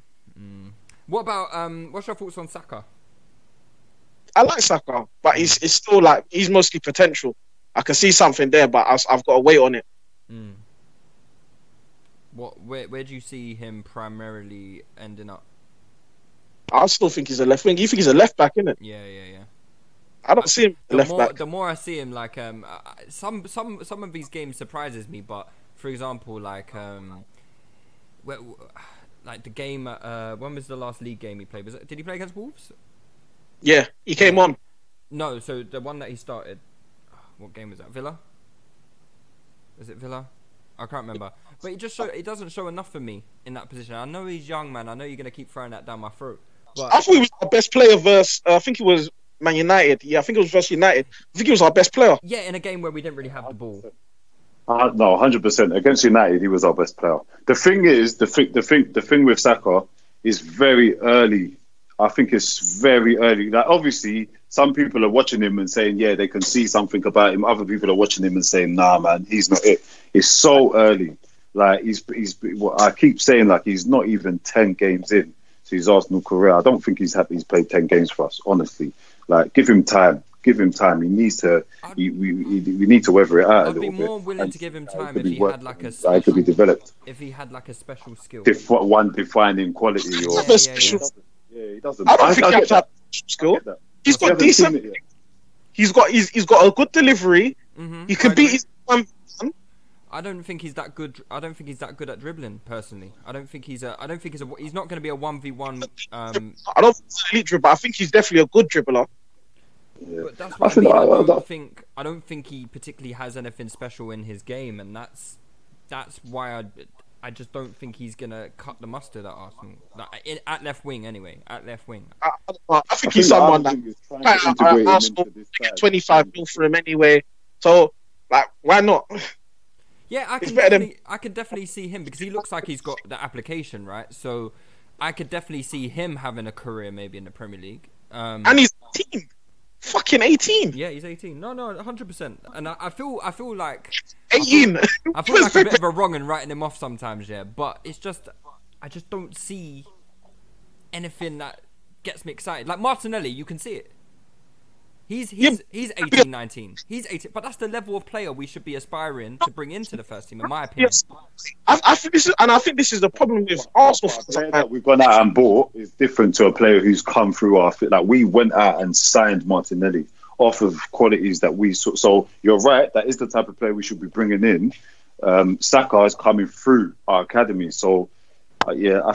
What about um? What's your thoughts on Saka? I like Saka, but he's it's still like he's mostly potential. I can see something there, but I've, I've got to wait on it. What? Where? Where do you see him primarily ending up? I still think he's a left wing. You think he's a left back, innit? Yeah, yeah, yeah. I don't see him The left more, back. the more I see him, like um, uh, some some some of these games surprises me. But for example, like um, where, like the game. Uh, when was the last league game he played? Was it, did he play against Wolves? Yeah, he came on. No, so the one that he started. What game was that? Villa. Is it Villa? I can't remember. But it just show it doesn't show enough for me in that position. I know he's young, man. I know you're gonna keep throwing that down my throat. But I thought he was our best player versus. Uh, I think he was Man United. Yeah, I think it was versus United. I think he was our best player. yeah, in a game where we didn't really have the ball. Uh, no, hundred percent against United, he was our best player. The thing is, the thing, the thing, the thing with Saka is very early. I think it's very early. Like obviously, some people are watching him and saying, yeah, they can see something about him. Other people are watching him and saying, nah, man, he's not it. It's so early. Like he's he's. Well, I keep saying like he's not even ten games in to his Arsenal career. I don't think he's happy. He's played ten games for us. Honestly, like give him time. Give him time. He needs to. He, we, we, we need to weather it out I'd a be more bit. willing And to give him time could if he work- had like a it could be special, developed. if he had like a special skill. Def- one defining quality or Yeah, yeah, yeah. yeah, he doesn't. I don't think he has that. that skill. I get that. He's We got decent. He's got he's, he's got a good delivery. Mhm, He I can beat agree. his one. I don't think he's that good. I don't think he's that good at dribbling. Personally, I don't think he's a. I don't think he's a. He's not going to be a one v one. Um, I don't think he's elite dribbler, but I think he's definitely a good dribbler. But that's I what I, think mean. I I- I- don't that- think. I don't think he particularly has anything special in his game, and that's that's why I. I just don't think he's gonna cut the mustard at Arsenal. Like, in, at left wing, anyway. At left wing. I, I, I think I he's think someone that other thing is trying Like, to integrate Arsenal get 25 mil for him anyway. So, like, why not? Yeah, I can better than- definitely, I can definitely see him because he looks like he's got the application right. So, I could definitely see him having a career maybe in the Premier League. Um, And he's 18. Fucking 18. yeah, he's 18. No, no, 100. percent And I, I feel, I feel like 18. I feel like a bit of a wrong in writing him off sometimes. Yeah, but it's just, I just don't see anything that gets me excited. Like Martinelli, you can see it. He's he's he's 18, 19. He's 18, but that's the level of player we should be aspiring to bring into the first team, in my opinion. Yes. I, I think this is, and I think this is the problem with Arsenal A player that we've gone out and bought is different to a player who's come through our fit. Like we went out and signed Martinelli off of qualities that we saw. So you're right. That is the type of player we should be bringing in. Um, Saka is coming through our academy. So uh, yeah, I,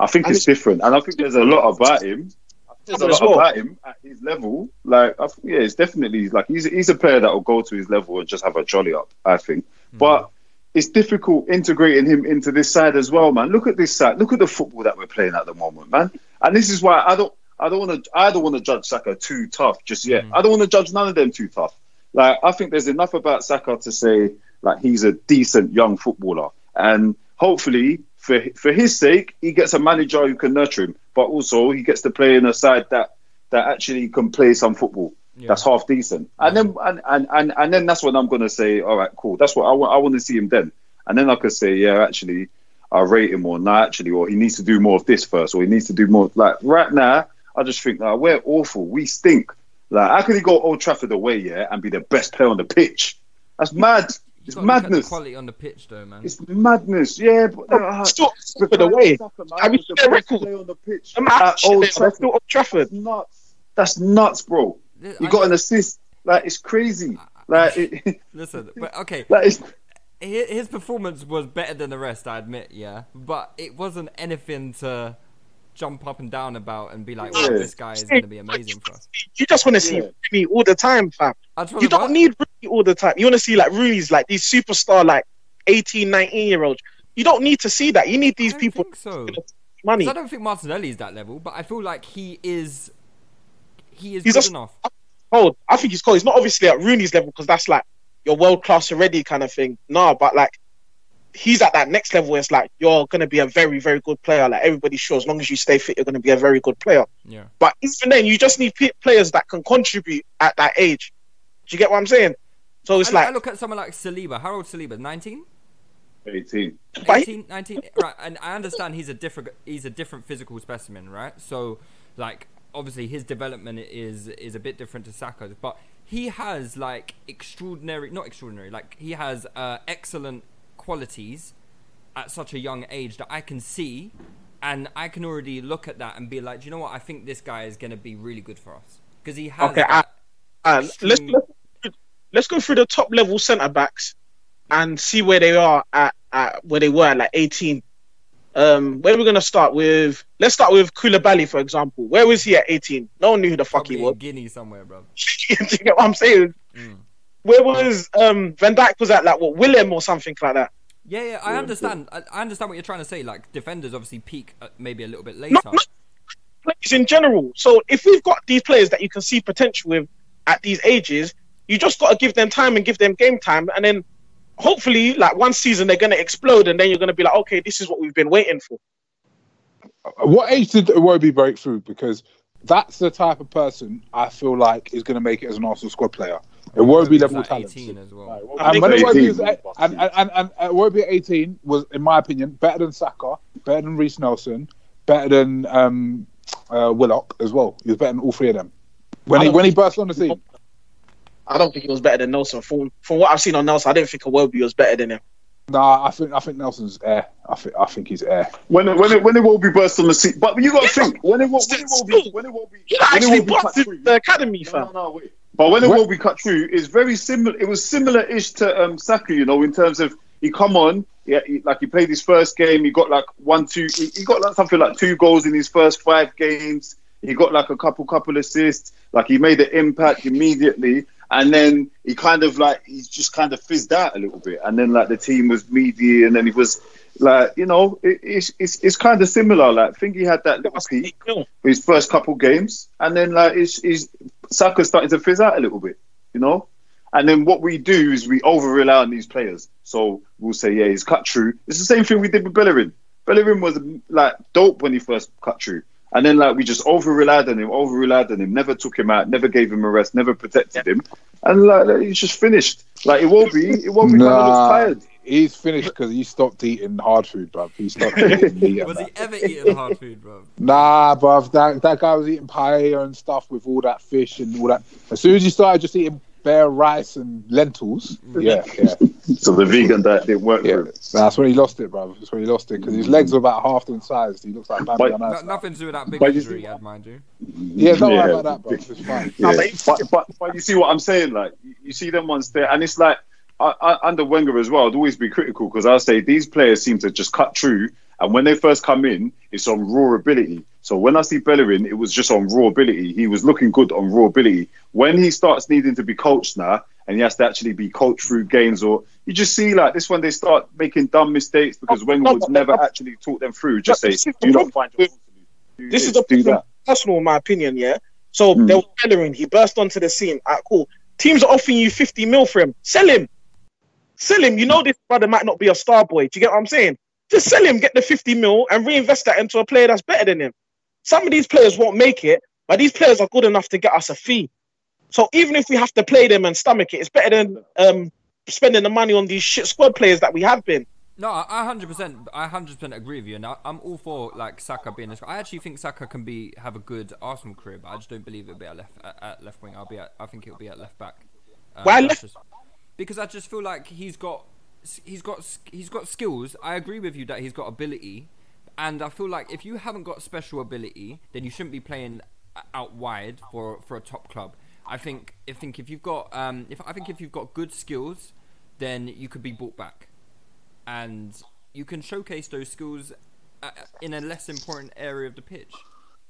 I think And it's different, and I think there's a lot about him. There's a lot well. about him at his level. Like, I think, yeah, it's definitely like he's he's a player that will go to his level and just have a jolly up. I think, but it's difficult integrating him into this side as well, man. Look at this side. Look at the football that we're playing at the moment, man. And this is why I don't, I don't want to, I don't want to judge Saka too tough just yet. I don't want to judge none of them too tough. Like, I think there's enough about Saka to say like he's a decent young footballer, and hopefully for for his sake, he gets a manager who can nurture him, but also he gets to play in a side that that actually can play some football. That's half decent, and then and, and, and, and then that's when I'm gonna say, all right, cool. That's what I want. I want to see him then, and then I could say, yeah, actually, I rate him or not actually, or he needs to do more of this first, or he needs to do more. Like right now, I just think like we're awful. We stink. Like how can he go Old Trafford away, yeah, and be the best player on the pitch? That's mad. He's It's got to look the madness. quality on the pitch, though, man. It's madness. Yeah, but uh, Still for the way. I mean, the their best record. player on the pitch I'm at Old Trafford. Old Trafford. That's nuts. That's nuts, bro. Th- You I got an assist. Like it's crazy. Like, it, Listen, but okay. like it's, His performance was better than the rest, I admit, yeah. But it wasn't anything to jump up and down about and be like, "Oh, Yeah. this guy is going to be amazing for us." You just want to see Yeah. Rooney all the time, fam. I just wanna You don't what? need Rooney all the time. You want to see like Rooney's like these superstar like 18, 19 year olds. You don't need to see that. You need these people so. money. I don't think Martinelli is that level, but I feel like he is. He is He's good enough. cold. I think he's cold. He's not obviously at Rooney's level because that's like your world class already kind of thing. Nah, but like he's at that next level. Where it's like you're gonna be a very, very good player. Like everybody's sure as long as you stay fit, you're gonna be a very good player. Yeah. But even then, you just need p- players that can contribute at that age. Do you get what I'm saying? So it's I, I like, look at someone like Saliba. How old Saliba? 19? 18. But 18, 19? right, and I understand he's a different he's a different physical specimen, right? So, like, obviously his development is is a bit different to Saka's, but he has like extraordinary, not extraordinary, like he has uh, excellent qualities at such a young age that I can see, and I can already look at that and be like, do you know what? I think this guy is going to be really good for us because he has. Okay, that uh, let's, extreme- let's let's go through the top level centre backs and see where they are at, at where they were at like 18. Um, where are we gonna start with? Let's start with Koulibaly, for example. Where was he at 18? No one knew who the fuck probably he was. Guinea somewhere, bro. You get what I'm saying? Mm. Where was um Van Dijk was at like what Willem or something like that? Yeah, yeah, I understand. I, I understand what you're trying to say. Like defenders obviously peak uh, maybe a little bit later. not- players in general. So if we've got these players that you can see potential with at these ages, you just got to give them time and give them game time, and then hopefully, like one season, they're going to explode, and then you're going to be like, okay, this is what we've been waiting for. What age did Iwobi break through? Because that's the type of person I feel like is going to make it as an Arsenal squad player. Iwobi He's level like talent. 18 as well. And when think Iwobi was 18. at, and, and, and, and Iwobi at 18 was, in my opinion, better than Saka, better than Reiss Nelson, better than um, uh, Willock as well. He was better than all three of them. When he when he burst on the scene, I don't think he was better than Nelson. From from what I've seen on Nelson, I didn't think Iwobi was better than him. Nah, I think I think Nelson's air. I think I think he's air. When it, when it, when Iwobi burst on the seat, but you got to think when it will when it will be when it will be He when it will be cut through. the academy, No, fam. no, no, wait. But when it What? will be cut through, it's very similar. It was similar-ish to um, Saka, you know, in terms of he come on, yeah, he, like he played his first game, he got like one, two, he, he got like something like two goals in his first five games. He got like a couple, couple assists. Like he made an impact immediately, and then he kind of like he just kind of fizzed out a little bit. And then like the team was media, and then he was like, you know, it, it's it's it's kind of similar. Like I think he had that little peak for his first couple games, and then like it's, it's Saka starting to fizz out a little bit, you know. And then what we do is we over rely on these players. So we'll say, yeah, he's cut through. It's the same thing we did with Bellerin. Bellerin was like dope when he first cut through. And then like we just over relied on him, over relied on him, never took him out, never gave him a rest, never protected him. And like, like, he's just finished. Like it won't be it won't be kind of Nah, tired. he's finished because he stopped eating hard food, bruv. He stopped eating meat. Was that. he ever eating hard food, bro? Nah, bruv, that that guy was eating paella and stuff with all that fish and all that. As soon as he started just eating bare rice and lentils, mm. yeah, yeah, So the vegan diet didn't work yeah. for him. That's when he lost it, bruv. That's when he lost it because his legs were about half the size. He looks like Bambi But- on No, Earth. nothing to do with that big But you injury, see- I'd mind you. Yeah, don't worry about that, bruv. It's fine. Yeah. but- But, but but you see what I'm saying? Like you- you see them ones there, and it's like I, I, under Wenger as well. I'd always be critical because I'll say these players seem to just cut through, and when they first come in, it's on raw ability. So when I see Bellerin, it was just on raw ability. He was looking good on raw ability. When he starts needing to be coached now, and he has to actually be coached through games, or you just see like this when they start making dumb mistakes because Wenger was never actually taught them through. Just say, do not find your with- This is do that. personal, in my opinion. Yeah. So Hmm. there was Bellerin. He burst onto the scene. Alright, cool. Teams are offering you 50 mil for him. Sell him. Sell him. You know this brother might not be a star boy. Do you get what I'm saying? Just sell him, get the 50 mil, and reinvest that into a player that's better than him. Some of these players won't make it, but these players are good enough to get us a fee. So even if we have to play them and stomach it, it's better than um, spending the money on these shit squad players that we have been. No, I hundred percent, I hundred percent agree with you, and I, I'm all for like Saka being. A, I actually think Saka can be have a good Arsenal career, but I just don't believe it'll be at left at, at left wing. I'll be at, I think it'll be at left back. Um, Why left- just- because I just feel like he's got he's got he's got skills. I agree with you that he's got ability, and I feel like if you haven't got special ability, then you shouldn't be playing out wide for for a top club. I think I think if you've got um if I think if you've got good skills, then you could be brought back and you can showcase those skills uh, in a less important area of the pitch.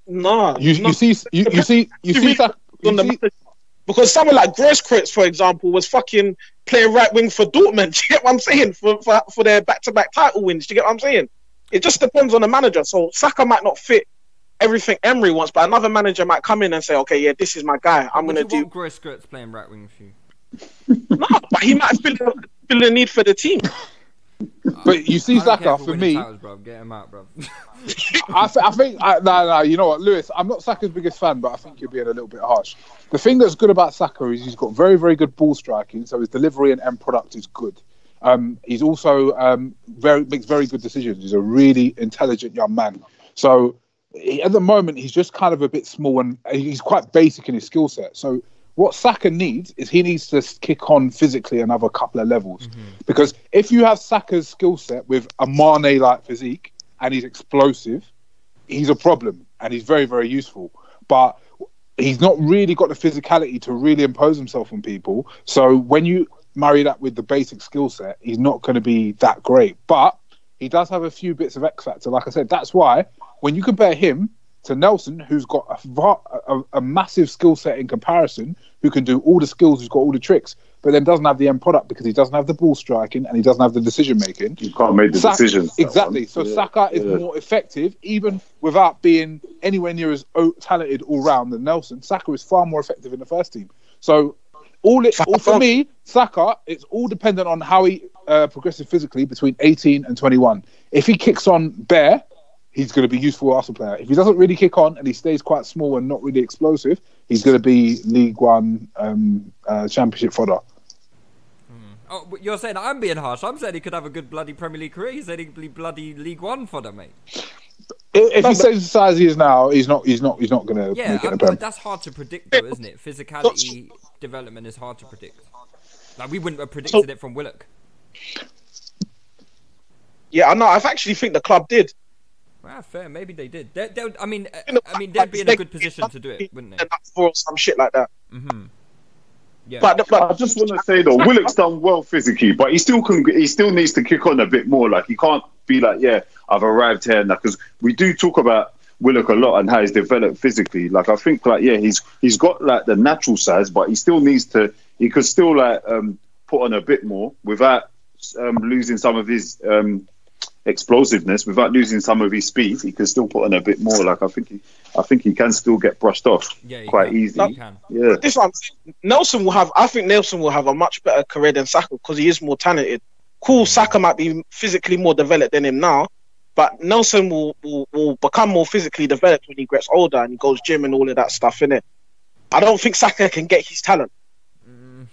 Nah, You, you see, you, you see, you see, Saka- you on the see, because someone like Grosskreutz, for example, was fucking playing right wing for Dortmund. Do you get what I'm saying? For for, for their back to back title wins. Do you get what I'm saying? It just depends on the manager. So Saka might not fit everything Emery wants, but another manager might come in and say, "Okay, yeah, this is my guy. I'm Would gonna do." want Grosskreutz playing right wing for you? No, but he might feel the, feel the need for the team. but you see, Saka for me. titles, bro. Get him out, bro. I, th- I think I, no, no. You know what, Lewis? I'm not Saka's biggest fan, but I think you're being a little bit harsh. The thing that's good about Saka is he's got very, very good ball striking, so his delivery and end product is good. Um, he's also um, very makes very good decisions. He's a really intelligent young man. So he, at the moment, he's just kind of a bit small and he's quite basic in his skill set. So what Saka needs is he needs to kick on physically another couple of levels. Mm-hmm. Because if you have Saka's skill set with a Mane like physique and he's explosive, he's a problem and he's very, very useful. But he's not really got the physicality to really impose himself on people. So when you marry that with the basic skill set, he's not going to be that great. But he does have a few bits of X factor. Like I said, that's why when you compare him to Nelson, who's got a, a, a massive skill set in comparison, who can do all the skills, who's got all the tricks, but then doesn't have the end product because he doesn't have the ball striking and he doesn't have the decision making. You can't make the Saka- decisions. Exactly. So Yeah. Saka is Yeah. more effective, even without being anywhere near as o- talented all round than Nelson. Saka is far more effective in the first team. So all it all, for me, Saka, it's all dependent on how he uh, progresses physically between 18 and 21. If he kicks on bare, he's going to be useful Arsenal player. If he doesn't really kick on and he stays quite small and not really explosive, he's going to be League One um, uh, Championship fodder. Oh, but you're saying I'm being harsh. I'm saying he could have a good bloody Premier League career. He's said he could be bloody League One for them, mate. If, if he stays the size he is now, he's not. He's not. He's not going to Yeah, make it I- in but that's hard to predict, though, isn't it? Physicality development is hard to predict. Like we wouldn't have predicted it from Willock. Yeah, I know. I actually think the club did. Ah, fair. Maybe they did. They, they, I mean, uh, I mean, they'd be in a good position to do it, wouldn't they? For some shit like that. Mm-hmm. Yeah. But, but I just want to say though, Willock's done well physically, but he still can. He still needs to kick on a bit more. Like he can't be like, yeah, I've arrived here now. Because we do talk about Willock a lot and how he's developed physically. Like I think, like yeah, he's he's got like the natural size, but he still needs to. He could still like um, put on a bit more without um, losing some of his um, explosiveness, without losing some of his speed. He can still put on a bit more. Like I think, he, I think he can still get brushed off Yeah, quite can. easily. He can. Yeah. this one, Nelson will have. I think Nelson will have a much better career than Saka because he is more talented. Cool, Saka might be physically more developed than him now, but Nelson will, will, will become more physically developed when he gets older and he goes gym and all of that stuff in it. I don't think Saka can get his talent. Mm,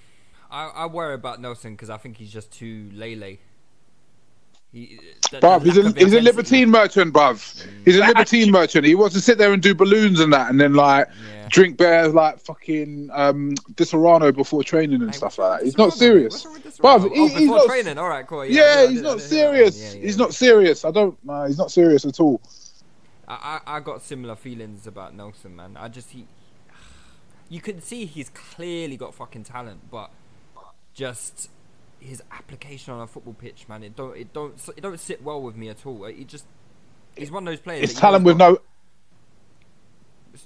I, I worry about Nelson because I think he's just too lele. He, the- Bruv, the he's a, he's a libertine merchant, bruv. He's a libertine merchant. He wants to sit there and do balloons and that, and then like Yeah. drink beer like fucking um, Disaronno before training and stuff like that. He's not serious, bruv. Oh, he- before he's not. training. All right, cool. Yeah, Yeah, I did- I he's not I did hear that one. serious. He's not serious. I don't. Nah, he's not serious at all. I, I I got similar feelings about Nelson, man. I just he, you can see he's clearly got fucking talent, but just his application on a football pitch, man, it don't it don't it don't sit well with me at all. He just he's one of those players. It's that talent with he's no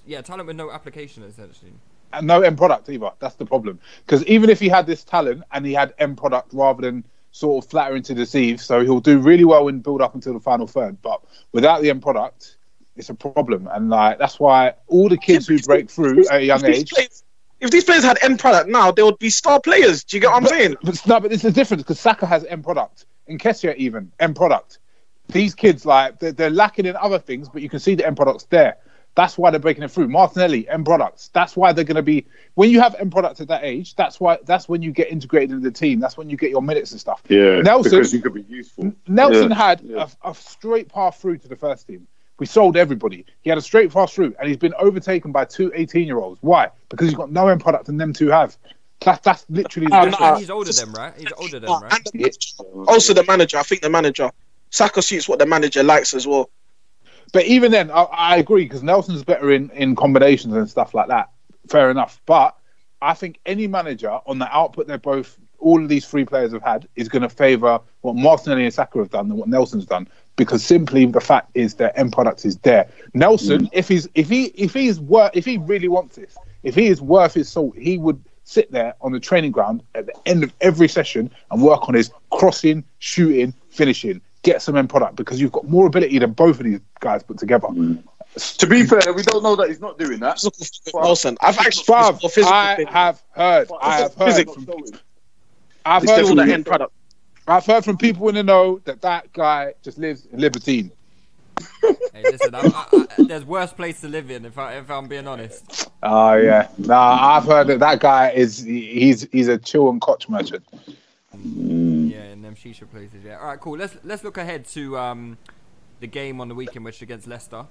yeah talent with no application essentially. and no end product either. That's the problem. Because even if he had this talent and he had end product rather than sort of flattering to deceive, so he'll do really well in build up until the final third. But without the end product, it's a problem. And like that's why all the kids who break through at a young age. Players- if these players had end product now, they would be star players. Do you get what I'm saying? But no, but it's a difference because Saka has end product. and Kessia even end product. These kids like they're, they're lacking in other things, but you can see the end products there. That's why they're breaking it through. Martinelli end products. That's why they're going to be when you have end products at that age. That's why that's when you get integrated into the team. That's when you get your minutes and stuff. Yeah, Nelson because you could be useful. Nelson Yeah, had yeah. A, a straight path through to the first team. We sold everybody. He had a straight fast route, and he's been overtaken by two 18 year olds. Why? Because he's got no end product, and them two have. That's, that's literally. The no. difference. he's older than right. He's older than right. and the manager. Also, the manager. I think the manager. Saka suits what the manager likes as well. But even then, I, I agree because Nelson's better in, in combinations and stuff like that. Fair enough. But I think any manager on the output they're both, all of these three players have had, is going to favour what Martinelli and Saka have done than what Nelson's done because simply the fact is their end product is there. Nelson, mm. if he's if he if he's worth if he really wants this, if he is worth his salt, he would sit there on the training ground at the end of every session and work on his crossing, shooting, finishing. Get some end product because you've got more ability than both of these guys put together. Mm. To be fair, we don't know that he's not doing that. Nelson, I've actually Bruv, I have heard. I have heard. I've It's heard, still from, the end product. I've heard from people in the know that that guy just lives in Libertine. Hey, listen, I, I, I, there's worse place to live in if I if I'm being honest. Oh yeah, nah. I've heard that that guy is he's he's a chill and koch merchant. Yeah, in them shisha places. Yeah. All right, cool. Let's let's look ahead to um, the game on the weekend, which is against Leicester.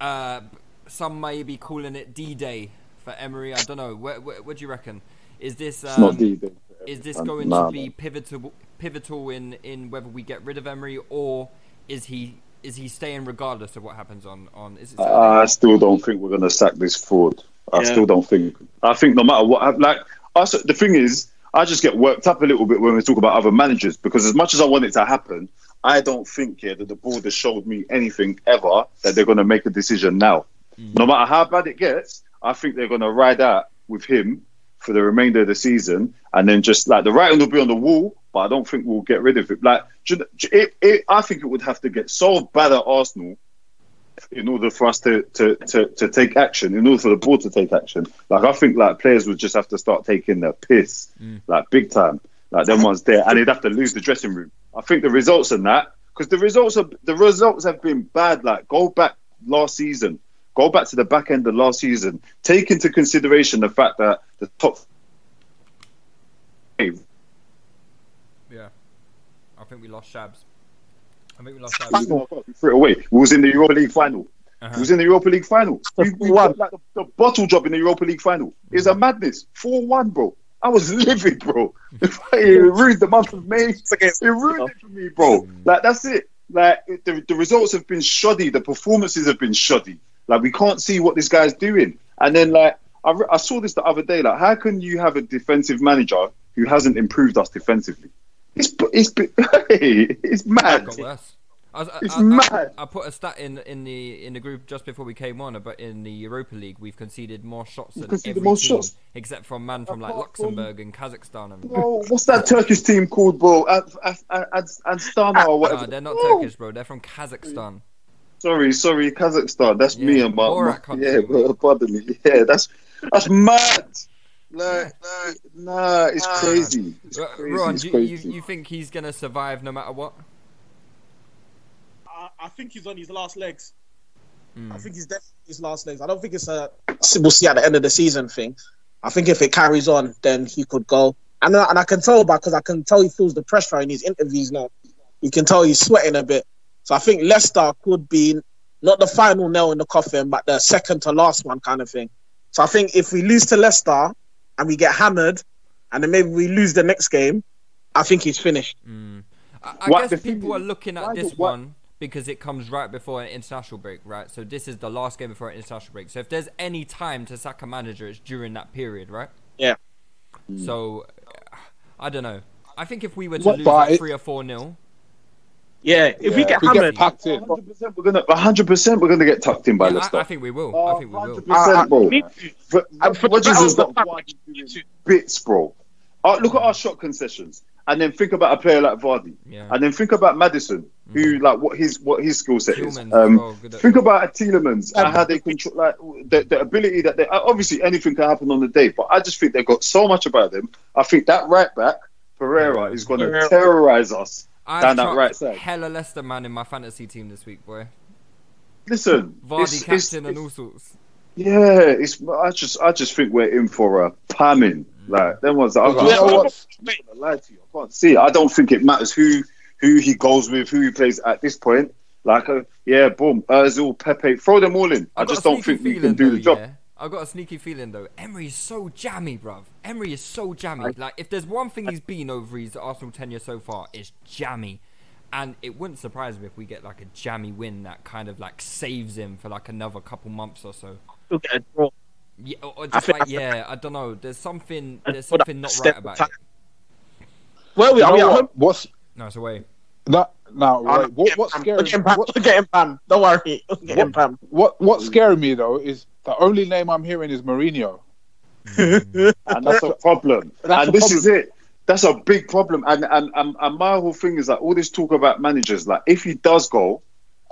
Uh, some may be calling it D-Day for Emery. I don't know. What, what, what do you reckon? Is this um, It's not D-Day. is this going nah, to be nah. pivotal pivotal in in whether we get rid of Emery or is he is he staying regardless of what happens on on? Is it I still don't think we're going to sack this fraud. I Yeah. still don't think. I think no matter what, like us, the thing is, I just get worked up a little bit when we talk about other managers because as much as I want it to happen, I don't think yeah that the board has showed me anything ever that they're going to make a decision now. Mm. No matter how bad it gets, I think they're going to ride out with him for the remainder of the season, and then just like the writing will be on the wall. But I don't think we'll get rid of it. Like, do you- do you- it, it, I think it would have to get so bad at Arsenal in order for us to, to, to, to take action, in order for the board to take action. Like, I think like players would just have to start taking their piss, mm. like big time. Like them ones there, and they'd have to lose the dressing room. I think the results in that because the results are the results have been bad. Like go back last season, go back to the back end of last season. Take into consideration the fact that the top think we lost Shabs. I think we lost Shabs. We threw it away. We was in the Europa League final. Uh-huh. We was in the Europa League final. We, we got, like the, the bottle job in the Europa League final. It's a madness. Four one, bro. I was livid, bro. it ruined the month of May. It ruined it for me, bro. Like that's it. Like the, the results have been shoddy. The performances have been shoddy. Like we can't see what this guy's doing. And then like I, re- I saw this the other day. Like how can you have a defensive manager who hasn't improved us defensively? It's it's it's mad. got worse. I, was, It's I, I- mad. I, put a stat in in the in the group just before we came on, but in the Europa League we've conceded more shots than every more team, shots. except from man from like Luxembourg and Kazakhstan. And, what's that Turkish team called, bro? Ad, or ah, whatever. Nah, they're not Turkish, bro. They're from Kazakhstan. Sorry, sorry, Kazakhstan. That's me Yeah, and my, my yeah, bro, pardon me. Yeah, that's that's mad. Like, like, nah, it's crazy. It's crazy. Ron, it's you, crazy. you, you think he's gonna survive no matter what? I, I think he's on his last legs. Hmm. I think he's definitely his last legs. I don't think it's a we'll see at the end of the season thing. I think if it carries on, then he could go. And I- and I can tell because I can tell he feels the pressure in his interviews now. You can tell he's sweating a bit. So I think Leicester could be not the final nail in the coffin, but the second to last one kind of thing. So I think if we lose to Leicester and we get hammered, and then maybe we lose the next game, I think he's finished. Mm. I, I What- guess people are looking at this what- one because it comes right before an international break, right? So this is the last game before an international break. So if there's any time to sack a manager, it's during that period, right? Yeah. So I don't know. I think if we were to What- lose like three or four nil, Yeah, if we Yeah, get We get hammered, packed in. 100% we're gonna 100% we're gonna get tucked in by yeah, Leicester. I, I think we will. I think we will. 100%, bro. me too. For Rodgers has got pack, one bits, bro. Uh, look at our shot concessions, and then think about a player like Vardy, Yeah. and then think about Maddison, who like what his what his skill set is. Um, well, good at- think about a Tielemans and how they control like the, the ability that they uh, obviously anything can happen on the day, but I just think they've got so much about them. I think that right back Pereira is going to Pereira. terrorize us I've down that right side. hella Leicester man in my fantasy team this week, boy. Listen, Vardy it's- captain it's- and all sorts. Yeah, it's. I just, I just think we're in for a pamming. Like them ones. That I, You I, know I, what? I'm not lie to you. I can't see. it. I don't think it matters who who he goes with, who he plays at this point. Like, uh, yeah, boom, Özil, Pepe, throw them all in. I I've got just don't think we can do though, the job. Yeah. I've got a sneaky feeling though. Emery's so jammy, bruv. Emery is so jammy. Like, if there's one thing he's been over his Arsenal tenure so far, it's jammy. And it wouldn't surprise me if we get like a jammy win that kind of like saves him for like another couple months or so. we'll get a draw. Yeah, or, or I just think- like yeah, I don't know. There's something, there's something not right about it. Where are we? Are we at home? What's No, it's away. That? Now, right, no, what, what's getting scary? Pam. We're getting What, We're getting Pam. Don't worry. We're getting Pam. what what's scaring me though is the only name I'm hearing is Mourinho. Mm. and that's a problem. That's and a this problem. is it. That's a big problem. And, and and and my whole thing is like all this talk about managers. Like, if he does go,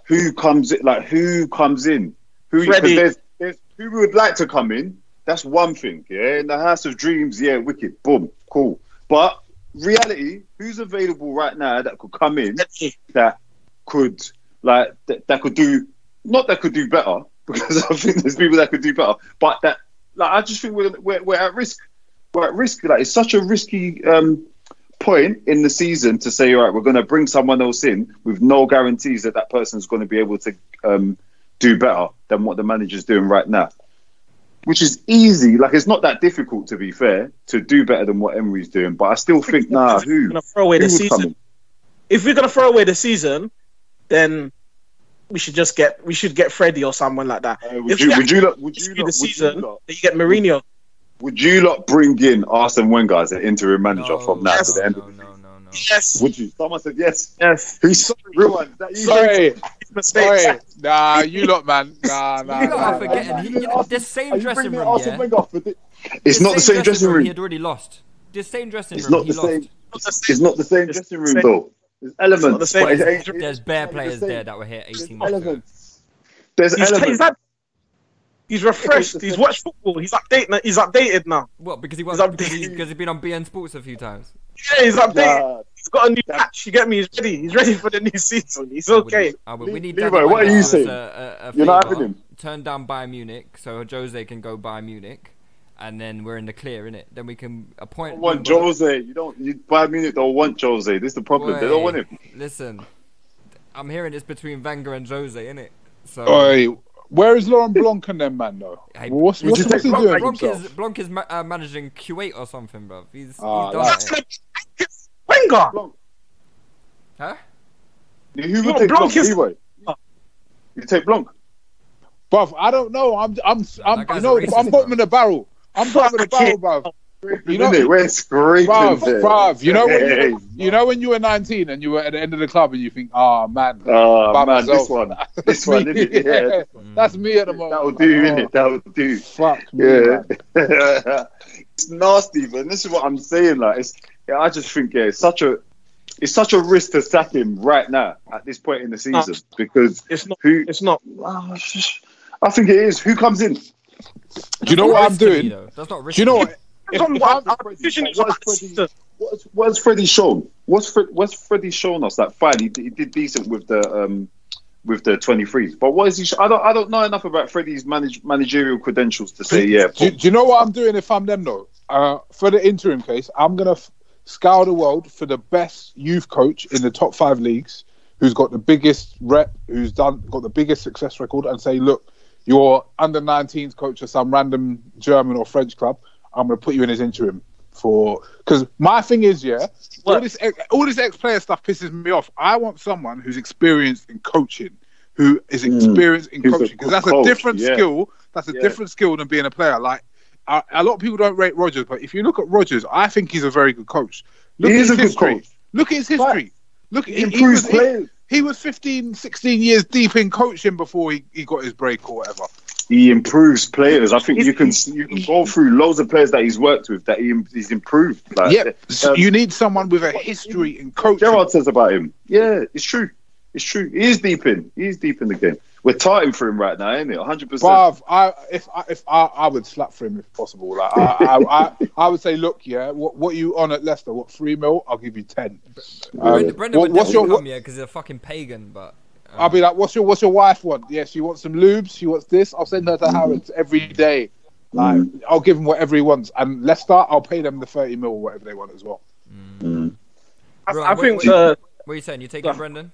who comes in? Like, who comes in? Who? There's there's who would like to come in. That's one thing. Yeah, in the House of Dreams, yeah, wicked, boom, cool. But reality, who's available right now that could come in that could like that, that could do not that could do better because I think there's people that could do better, but that like I just think we're we're, we're at risk. We're at risk. Like it's such a risky um, point in the season to say, all right, we're going to bring someone else in with no guarantees that that person's going to be able to um, do better than what the manager's doing right now. Which is easy. Like it's not that difficult to be fair to do better than what Emery's doing. But I still think, nah, who? gonna throw away who the season. in? If we're gonna throw away the season, then we should just get we should get Freddie or someone like that. Uh, would you? we Would you? Lot, would you? do Lot, the would you season, lot- then you get Mourinho. Would you lot bring in Arsene Wenger as an interim manager No, from now Yes. to the end? no. Yes. Would you? Someone said yes. Yes. Who's sorry, rewind. Is that? Sorry, Mistakes. sorry. Nah, you lot, man. Nah, nah. You lot nah, are forgetting. He, you know, this same dressing room, Arsene yeah. Wenger for the- It's not the same dressing room. He had already lost. The same dressing It's room, not he the lost. same. It's not the same It's dressing the room same. though. There's elements. not the same. but it's- it's- There's bare players the there that were here 18 months ago. elements. There's He's, elements. he's, had, he's refreshed. He's watched football. He's updated. He's updated now. What? Because he He's was updated. because, he, because he's been on beIN Sports a few times. Yeah, he's updated. Nah, He's got a new patch. You get me? He's ready. He's ready for the new season. He's okay. I would- we need Leroy, Danny what are you to do us saying? A, a, a You're not having him? Turn down Bayern Munich so Jose can go Bayern Munich, and then we're in the clear, innit? Then we can appoint. don't want Nuno- Jose. You don't. You Bayern Munich don't want Jose. This is the problem. They don't want him. Listen, I'm hearing it's between Wenger and Jose, innit? So. Oi, where is Laurent Blanc and them, man, though? Hey, What's, would what's, what's he take doing with Blanc is, Blanc is ma- uh, managing Kuwait or something, bro. He's, Ah, he's done that's it. Wenger. Huh? Who would No, take Blanc Blanc? is- Leroy? You take Blanc. Bruv, I don't know. I'm, I'm, I'm, you know, racist, I'm bottom of the barrel. I'm bottom of the barrel, bruv. You know, we're scraping bruv, there. bruv. You know when you, you know when you were 19 and you were at the end of the club and you think, oh man, Oh man, myself. this one, That's this one, me. innit? yeah, That's me at the moment. that'll do, Oh, innit? That'll do. Fuck me, Yeah, man. it's nasty, but this is what I'm saying. Like, it's, yeah, I just think yeah, it's such a, it's such a risk to sack him right now at this point in the season because It's not. who? It's not. Ah, it's just- I think it is. Who comes in? Do you know what I'm doing? though. That's not Do risky. you know what? It's on what our decision is What about is the Freddie- What's, what's Freddie shown? What's Fred, what's Freddie shown us? That fine, he, he did decent with the um with the 23s. But what is he? sh- I don't I don't know enough about Freddie's manage, managerial credentials to say yeah. Do, do you know what I'm doing if I'm them though? Uh, for the interim case, I'm gonna f- scour the world for the best youth coach in the top five leagues, who's got the biggest rep, who's done got the biggest success record, and say, look, you're under 19s coach of some random German or French club. I'm gonna put you in as interim for because my thing is yeah, all this ex- all this ex player stuff pisses me off. I want someone who's experienced in coaching, who is experienced in coaching because that's coach, a different yeah. skill. That's a Yeah. different skill than being a player. Like a, a lot of people don't rate Rodgers, but if you look at Rodgers, I think he's a very good coach. Look He at is his a good history. coach. Look at his history. Look, He he, he improves was, he, players. he was 15, 16 years deep in coaching before he, he got his break or whatever. He improves players. I think you can you can go through loads of players that he's worked with that he, he's improved. Like, yeah, um, you need someone with a history in coaching. Gerard says about him. Yeah, it's true. It's true. He is deep in. He is deep in the game. We're tarting for him right now, ain't it? 100. percent Bruv, I if I, if I, I would slap for him if possible. Like I, I, I, I would say, look, yeah, what what you on at Leicester? What three mil? I'll give you ten. Um, Brendan, Brendan what- would what's definitely your? come here because he's a fucking pagan, but. um, I'll be like, what's your what's your wife want? Yeah, she wants some lubes. She wants this. I'll send her to. Harrods every day. Like, I'll give him whatever he wants. And Leicester, I'll pay them the thirty mil or whatever they want as well. I, Bro, I what- think what- uh, What are you saying? You taking Yeah. Brendan?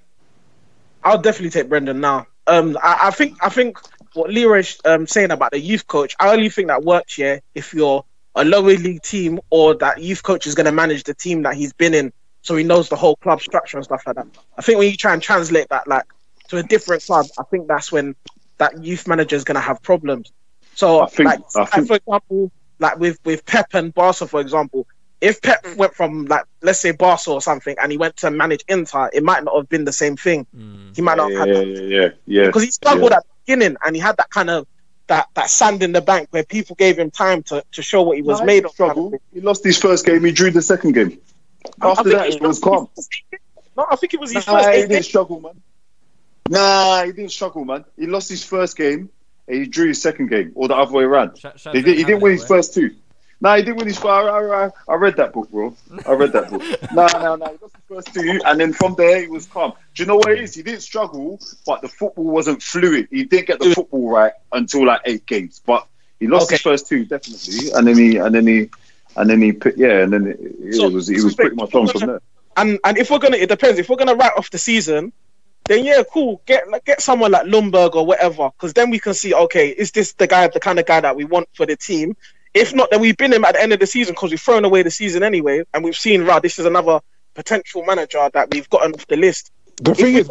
I'll definitely take Brendan now. Um, I, I think I think what Leroy's um saying about the youth coach, I only think that works here if you're a lower league team or that youth coach is going to manage the team that he's been in, so he knows the whole club structure and stuff like that. I think when you try and translate that like to a different club, I think that's when that youth manager is going to have problems. So, I think- like, like, think- for example, like with with Pep and Barca, for example, if Pep went from like let's say Barca or something and he went to manage Inter, it might not have been the same thing. Mm. He might not Yeah, have yeah, had yeah, yeah, yeah. because he struggled yeah. at the beginning and he had that kind of that that sand in the bank where people gave him time to, to show what he was No, made of. struggled. He lost his first game. He drew the second game. I After that, he it was calm. No, I think it was his Nah, first he eight didn't struggle, man. Nah, he didn't struggle, man. He lost his first game and he drew his second game, or the other way around. Sh- Shaz He, did, he didn't didn't win his boy. first two. No, he didn't win his first. I, I, I, read that book, bro. I read that book. No, no, no. He lost his first two, and then from there he was calm. Do you know what it is? He didn't struggle, but the football wasn't fluid. He didn't get the football right until like eight games, but he lost Okay. his first two definitely, and then he, and then he, and then he, put, yeah, and then it, it So- was, he was pretty much on from there. And and if we're gonna, it depends. If we're gonna write off the season, then yeah, cool. Get like, get someone like Ljungberg or whatever, because then we can see, okay, is this the guy, the kind of guy that we want for the team? If not, then we've bin him at the end of the season because we've thrown away the season anyway, and we've seen, right, this is another potential manager that we've gotten off the list. The If thing we is,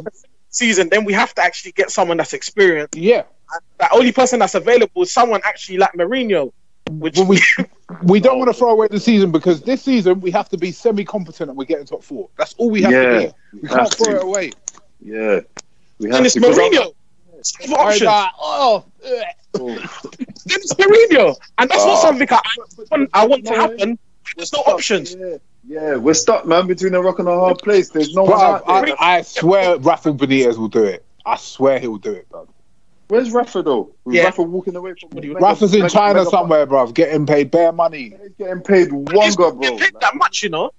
season, then we have to actually get someone that's experienced. yeah, The only person that's available is someone actually like Mourinho. Which But we we don't want to throw away the season because this season we have to be semi-competent and we're getting top four. That's all we have Yeah, to be. We can't have throw to. it away. Yeah, we have and it's to. 'cause I- Mourinho. It's not I options. like, oh, ugh. Then it's Mourinho, and that's not Oh. something I want, I want to happen. There's no options. Yeah, yeah, we're stuck, man, between a rock and a hard place. There's no one Bruv, out there. I, I swear Rafa Benitez will do it. I swear he will do it, bro. Where's Rafa though? Was Yeah. Rafa walking away from mega- Rafa's in mega- China mega- somewhere, bruv, getting paid bare money. He's getting paid He's wonga, not bro. getting paid that much, you know.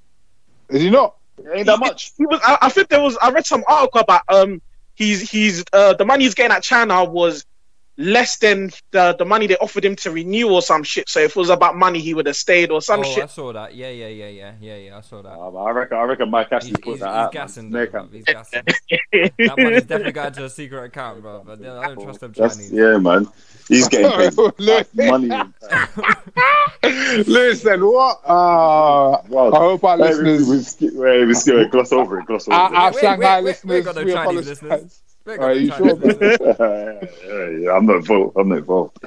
Is he not? Like, ain't that much. He was. I, I think there was. I read some article about um. He's he's uh the money he's getting at China was less than the the money they offered him to renew or some shit. So if it was about money, he would have stayed or some oh, I saw that. Yeah, yeah, yeah, yeah, yeah, yeah. I saw that. Uh, I reckon, I reckon Mike Ashley He's, put he's, that he's out. gassing, man. though, Snake bruv. He's gassing. that money's definitely going to a secret account, bro. But I don't trust them That's, yeah, man. He's getting paid Look. money. Listen, what? Uh, Wow. I hope our Hey, we, listeners, we, skip, hey, we skip, gloss over it, gloss over our, our Wait, wait, Shanghai wait, wait, we ain't got no we Chinese listeners. We ain't got Are you sure, man? yeah, yeah, I'm not involved. I'm not involved.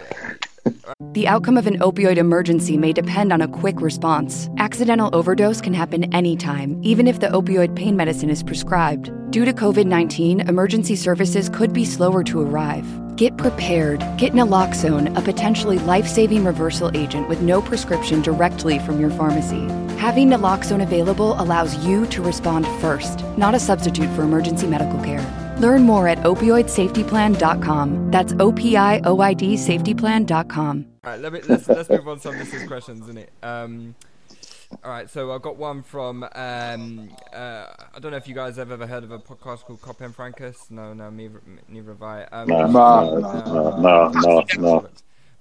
The outcome of an opioid emergency may depend on a quick response. Accidental overdose can happen anytime, even if the opioid pain medicine is prescribed. Due to COVID 19, emergency services could be slower to arrive. Get prepared. Get naloxone, a potentially life saving reversal agent with no prescription directly from your pharmacy. Having naloxone available allows you to respond first, not a substitute for emergency medical care. Learn more at opioidsafetyplan.com. That's O P I O I D safetyplan.com. All right, let me let's let's move on to some listeners' questions, isn't it? Um, all right, so I've got one from um, uh, I don't know if you guys have ever heard of a podcast called Cop and Frankus. No, no, neither, neither have I. Um, No, No, no, no, no, no.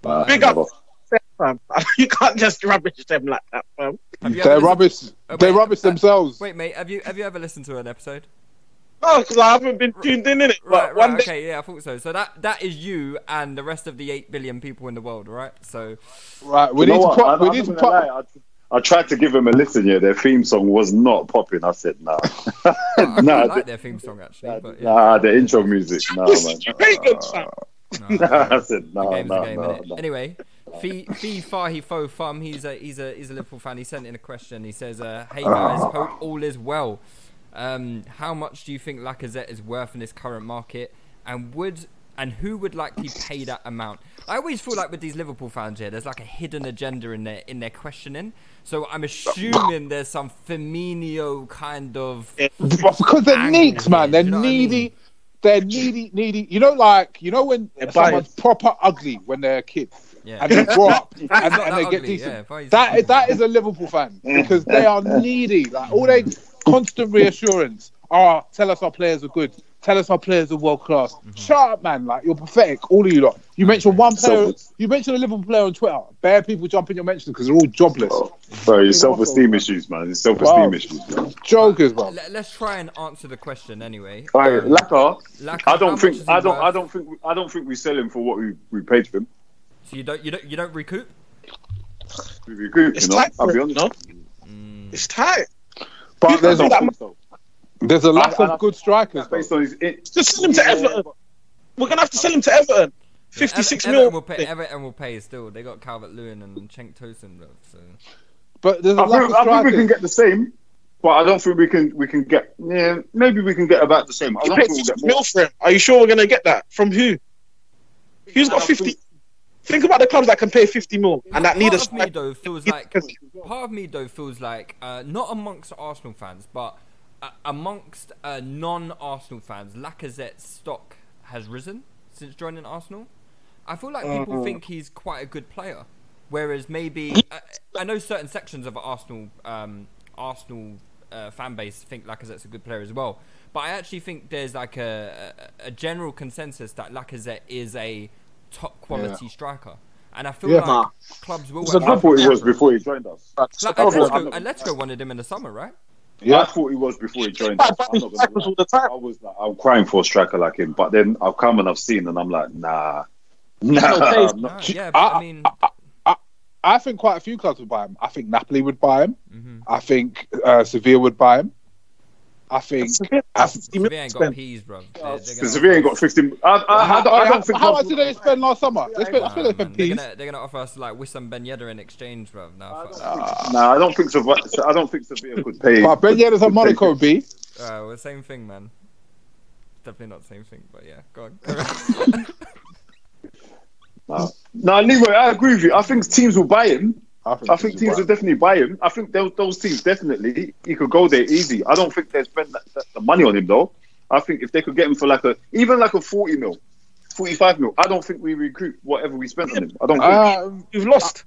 But, Big um, up, fam. You can't just rubbish them like that, fam. They're ever listened- rubbish. They wait, rubbish uh, themselves. Wait, mate, have you have you ever listened to an episode? Oh, because I haven't been tuned in in it. But Right, one right, day, okay, yeah, I thought so. So that that is you and the rest of the eight billion people in the world, right? So Right, we You need know to what? put. I- We I'm need to not lie, I, I tried to give him a listen. Yeah, their theme song was not popping. I said, nah, I nah, like their theme song actually, but yeah. nah, the intro music, nah, man. very good, fam. No, I said, the nah, game's nah, game, nah, nah. Anyway, Fee Fee Fahi Fo Fum, he's a he's a he's a Liverpool fan. He sent in a question. He says, uh, "Hey guys, hope all is well. Um, how much do you think Lacazette is worth in this current market, and would and who would likely pay that amount?" I always feel like with these Liverpool fans here, there's like a hidden agenda in their in their questioning. So I'm assuming there's some Firmino kind of But because they're Angry, neeks, man. They're you know what I needy. mean? They're needy, needy. You know, like you know when They're someone's proper ugly when they're a kid yeah. and they grow up and, and that they get decent. yeah, that that is a Liverpool fan because they are needy. Like all they constant reassurance. Oh, tell us our players are good. Tell us our players are world class. Mm-hmm. Shut up, man. Like you're pathetic. All of you lot. You mentioned one player. So- You mentioned a Liverpool player on Twitter. Bare people jump in your mentions because they're all jobless. Bro, your self-esteem issues, man. Your self-esteem Wow. issues, man. Jokers, bro. Let, let's try and answer the question anyway. All right, Um, Laka, Laka, I don't think I don't worth? I don't think I don't think we sell him for what we, we paid for him. So you don't you don't you don't recoup? We recoup, It's you know. tight I'll be honest. you know? It's tight. But You there's I a, so. there's a lack And I- of good strikers. Based on his, it, Just sell him to Everton. We're gonna have to sell him to Everton. Fifty-six Everton mil. will pay. Everton will pay still. They got Calvert Lewin and Cenk Tosun. So But there's a I lack think, of I think we can get the same, but I don't think we can we can get. Yeah, maybe we can get about the same. I don't think we'll get more. mil for him. Are you sure we're gonna get that from who? Who's got fifty? Think- about the clubs that can pay fifty mil and that need a part of me though feels like part of me though feels like uh, not amongst Arsenal fans, but uh, amongst uh, non-Arsenal fans, Lacazette's stock has risen since joining Arsenal. I feel like people think he's quite a good player, whereas maybe uh, I know certain sections of Arsenal um, Arsenal uh, fan base think Lacazette's a good player as well. But I actually think there's like a, a, a general consensus that Lacazette is a top quality striker, and I feel Yeah. like clubs will. It's a I thought he was before he joined us. Like, I Atletico, thought- Atletico wanted him in the summer, right? Yeah. I thought he was before he joined us. I'm not gonna lie. all the time. I was like, I'm crying for a striker like him, but then I've come and I've seen, and I'm like, nah, nah. taste. I'm No, not- yeah, but I, I- mean, I think quite a few clubs would buy him. I think Napoli would buy him. mhm. I think uh, Sevilla would buy him. I think. Sevilla I- have 50 million Sevilla ain't got spent. peas, bro. They're, they're Sevilla ain't got 15. I, I, I, how, I don't think. how much did they spend last summer? They spent, I Nah, think they man, spent they're peas. gonna they're gonna offer us like Wissam Ben Yedder in exchange, bro. Nah, fuck. Nah, I don't think Sevilla. I don't think Sevilla could pay. But Ben Yedder's a could pay Monaco B. Uh, well, same thing, man. Definitely not the same thing, but yeah, go on. No, no, Leroy, I agree with you. I think teams will buy him. I think, I think teams will definitely buy him. I think those, those teams definitely he could go there easy. I don't think they spend that, that, the money on him though. I think if they could get him for like a even like a forty mil, forty five mil, I don't think we recruit whatever we spent on him. I don't. Think. Um, You've lost.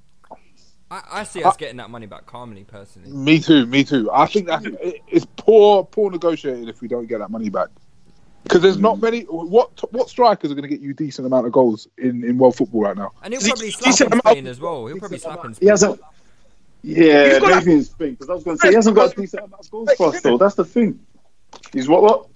I, I see us getting that money back calmly, personally. me too, me too. I think that it's poor, poor negotiating if we don't get that money back. Because there's not hmm. many. What what strikers are going to get you decent amount of goals in, in world football right now? And he'll probably he slap in Spain out- as well. He'll probably slap in He Spain. hasn't. Yeah, He's got maybe in Spain because I was going to say he hasn't got a decent amount of goals for us though. That's the thing. He's what what?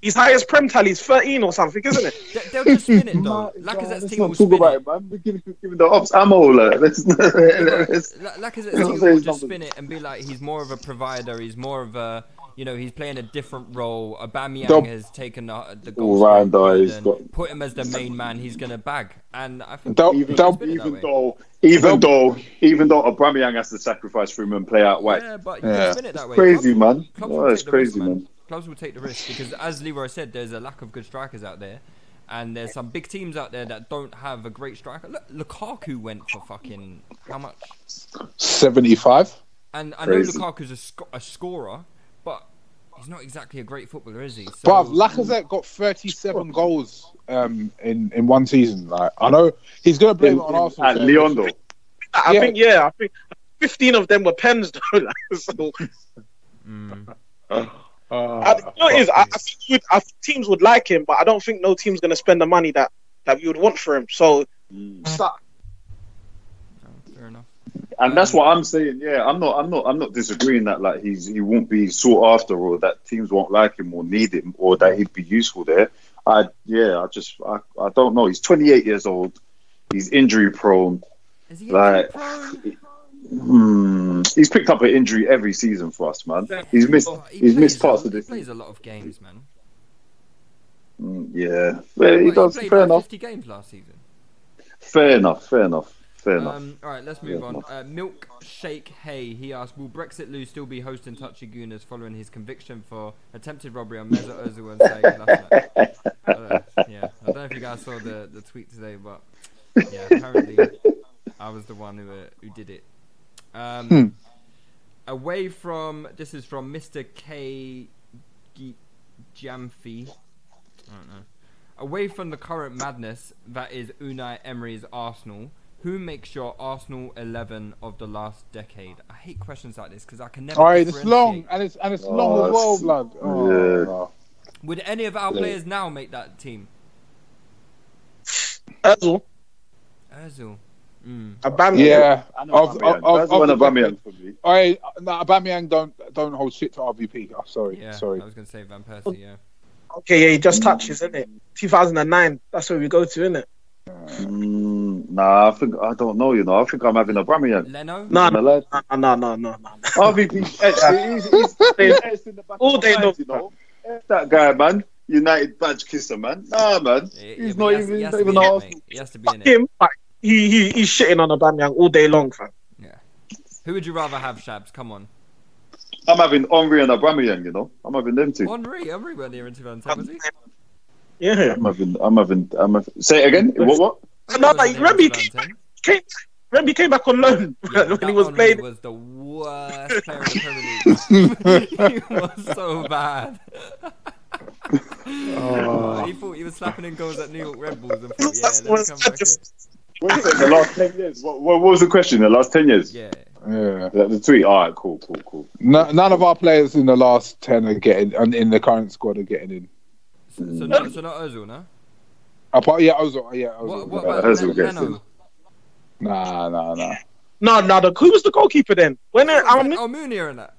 His highest prem tally is 13 or something, isn't it? They- They'll just spin it though. Let's Lacazette's not team will talk spin about it. it, man. We're giving, giving the ops ammo. Like, let's, let's, Lacazette's team will just spin it and be like, he's more of a provider. He's more of a, you know, he's playing a different role. Aubameyang Dub- has taken the, the goal. Ryan scoring Dyer's got- Put him as the main man. He's gonna bag. And I think They'll- he'll they'll- spin it that even though, even though, even though Aubameyang has to sacrifice for him and play out wide. Yeah, but you Yeah. it that way. Crazy, Clubs- man. Clubs Oh, it's take the risk, crazy, man. Clubs will take the risk because, as Leroy said, there's a lack of good strikers out there, and there's some big teams out there that don't have a great striker. Look, Lukaku went for fucking how much? Seventy five. And I know Crazy. Lukaku's a, sc- a scorer, but he's not exactly a great footballer, is he? So, But Lacazette got thirty seven goals um, in in one season. Like I know he's going to blame it on Arsenal. At saying- Lyon, though. I Yeah. think, yeah, I think 15 of them were pens, though. like, so, Mm. Uh, I, you know what it is, I, I, think would, I think teams would like him, but I don't think no team's going to spend the money that, that we would want for him. So, so- fair enough. And that's what I'm saying. Yeah, I'm not. I'm not. I'm not disagreeing that like he's he won't be sought after, or that teams won't like him or need him, or that he'd be useful there. I yeah. I just I, I don't know. He's 28 years old. He's injury prone. Is he Like- prone? Hmm. He's picked up an injury every season for us, man. He's missed. Oh, he He's missed plays- parts of He this. plays a lot of games, man. Mm, yeah, yeah, he does. played Fair enough. 50 games last season. Fair enough. Fair enough. Fair enough. Um, all right, let's move Yeah. on. Uh, Milkshake Hay, he asked, will Brexit Lou still be hosting Touchy Gooners following his conviction for attempted robbery on Mesut Ozil and Sead last night? Uh, yeah, I don't know if you guys saw the, the tweet today, but yeah, apparently I was the one who uh, who did it. Um, Away from this is from Mr. K. G- Jamfi. I don't know. Away from the current madness that is Unai Emery's Arsenal, who makes your Arsenal 11 of the last decade? I hate questions like this because I can never. All right, it's long and it's and it's Oh, long as well, it's- blood. Oh, yeah. no. Would any of our players now make that team? Ozil, Özil. Mm. Aubameyang. Yeah, I know of, Aubameyang. of, of, That's one of the- Aubameyang for me. I no, Aubameyang don't don't hold shit to RVP. Oh, sorry, Yeah, sorry. I was gonna say Van Persie. Yeah. Okay, yeah, he just touches, isn't it? 2009, that's where we go to, isn't it? Mm, nah, I think I don't know. You know, I think I'm having Aubameyang. Leno. No, I'm no, allowed- no, no, no, no, no. RVP, he's, he's, he's etched in the back All day my mind, you know. F that guy, man. United badge kisser, man. Nah, man. Yeah, yeah, He's but not he has- even, he has not to be even in it, Arsenal. He has to be in it. Him, like, he, he, he's shitting on Aubameyang all day long, fam. Yeah. Who would you rather have, Shabs? Come on. I'm having Henry and Aubameyang, you know. I'm having them two. Henry, Henry weren't here in 2010, was he? Yeah. I'm having, I'm having, I'm having, say it again. What, what? No, Wasn't like, here in remember he came, 2010. came, remember he came back on loan Yeah, when that he was Henry playing. was the worst player in the Premier League. he was so bad. Oh. he thought he was slapping in goals at New York Red Bulls and thought, yeah, let's come I back just- What is it, the last 10 years? What, what was the question? The last 10 years? Yeah. Yeah, The, the tweet? All right, cool, cool, cool. no, none of our players in the last ten are getting, and in the current squad are getting in. Yeah. So, so, not, so not Ozil, no? Apart, yeah, Ozil, yeah, Ozil. What, what Uh, about Ozil Len- gets Leno? Nah, nah, nah. No, no, the, who was the goalkeeper then? When it, I mean, Oh, and that.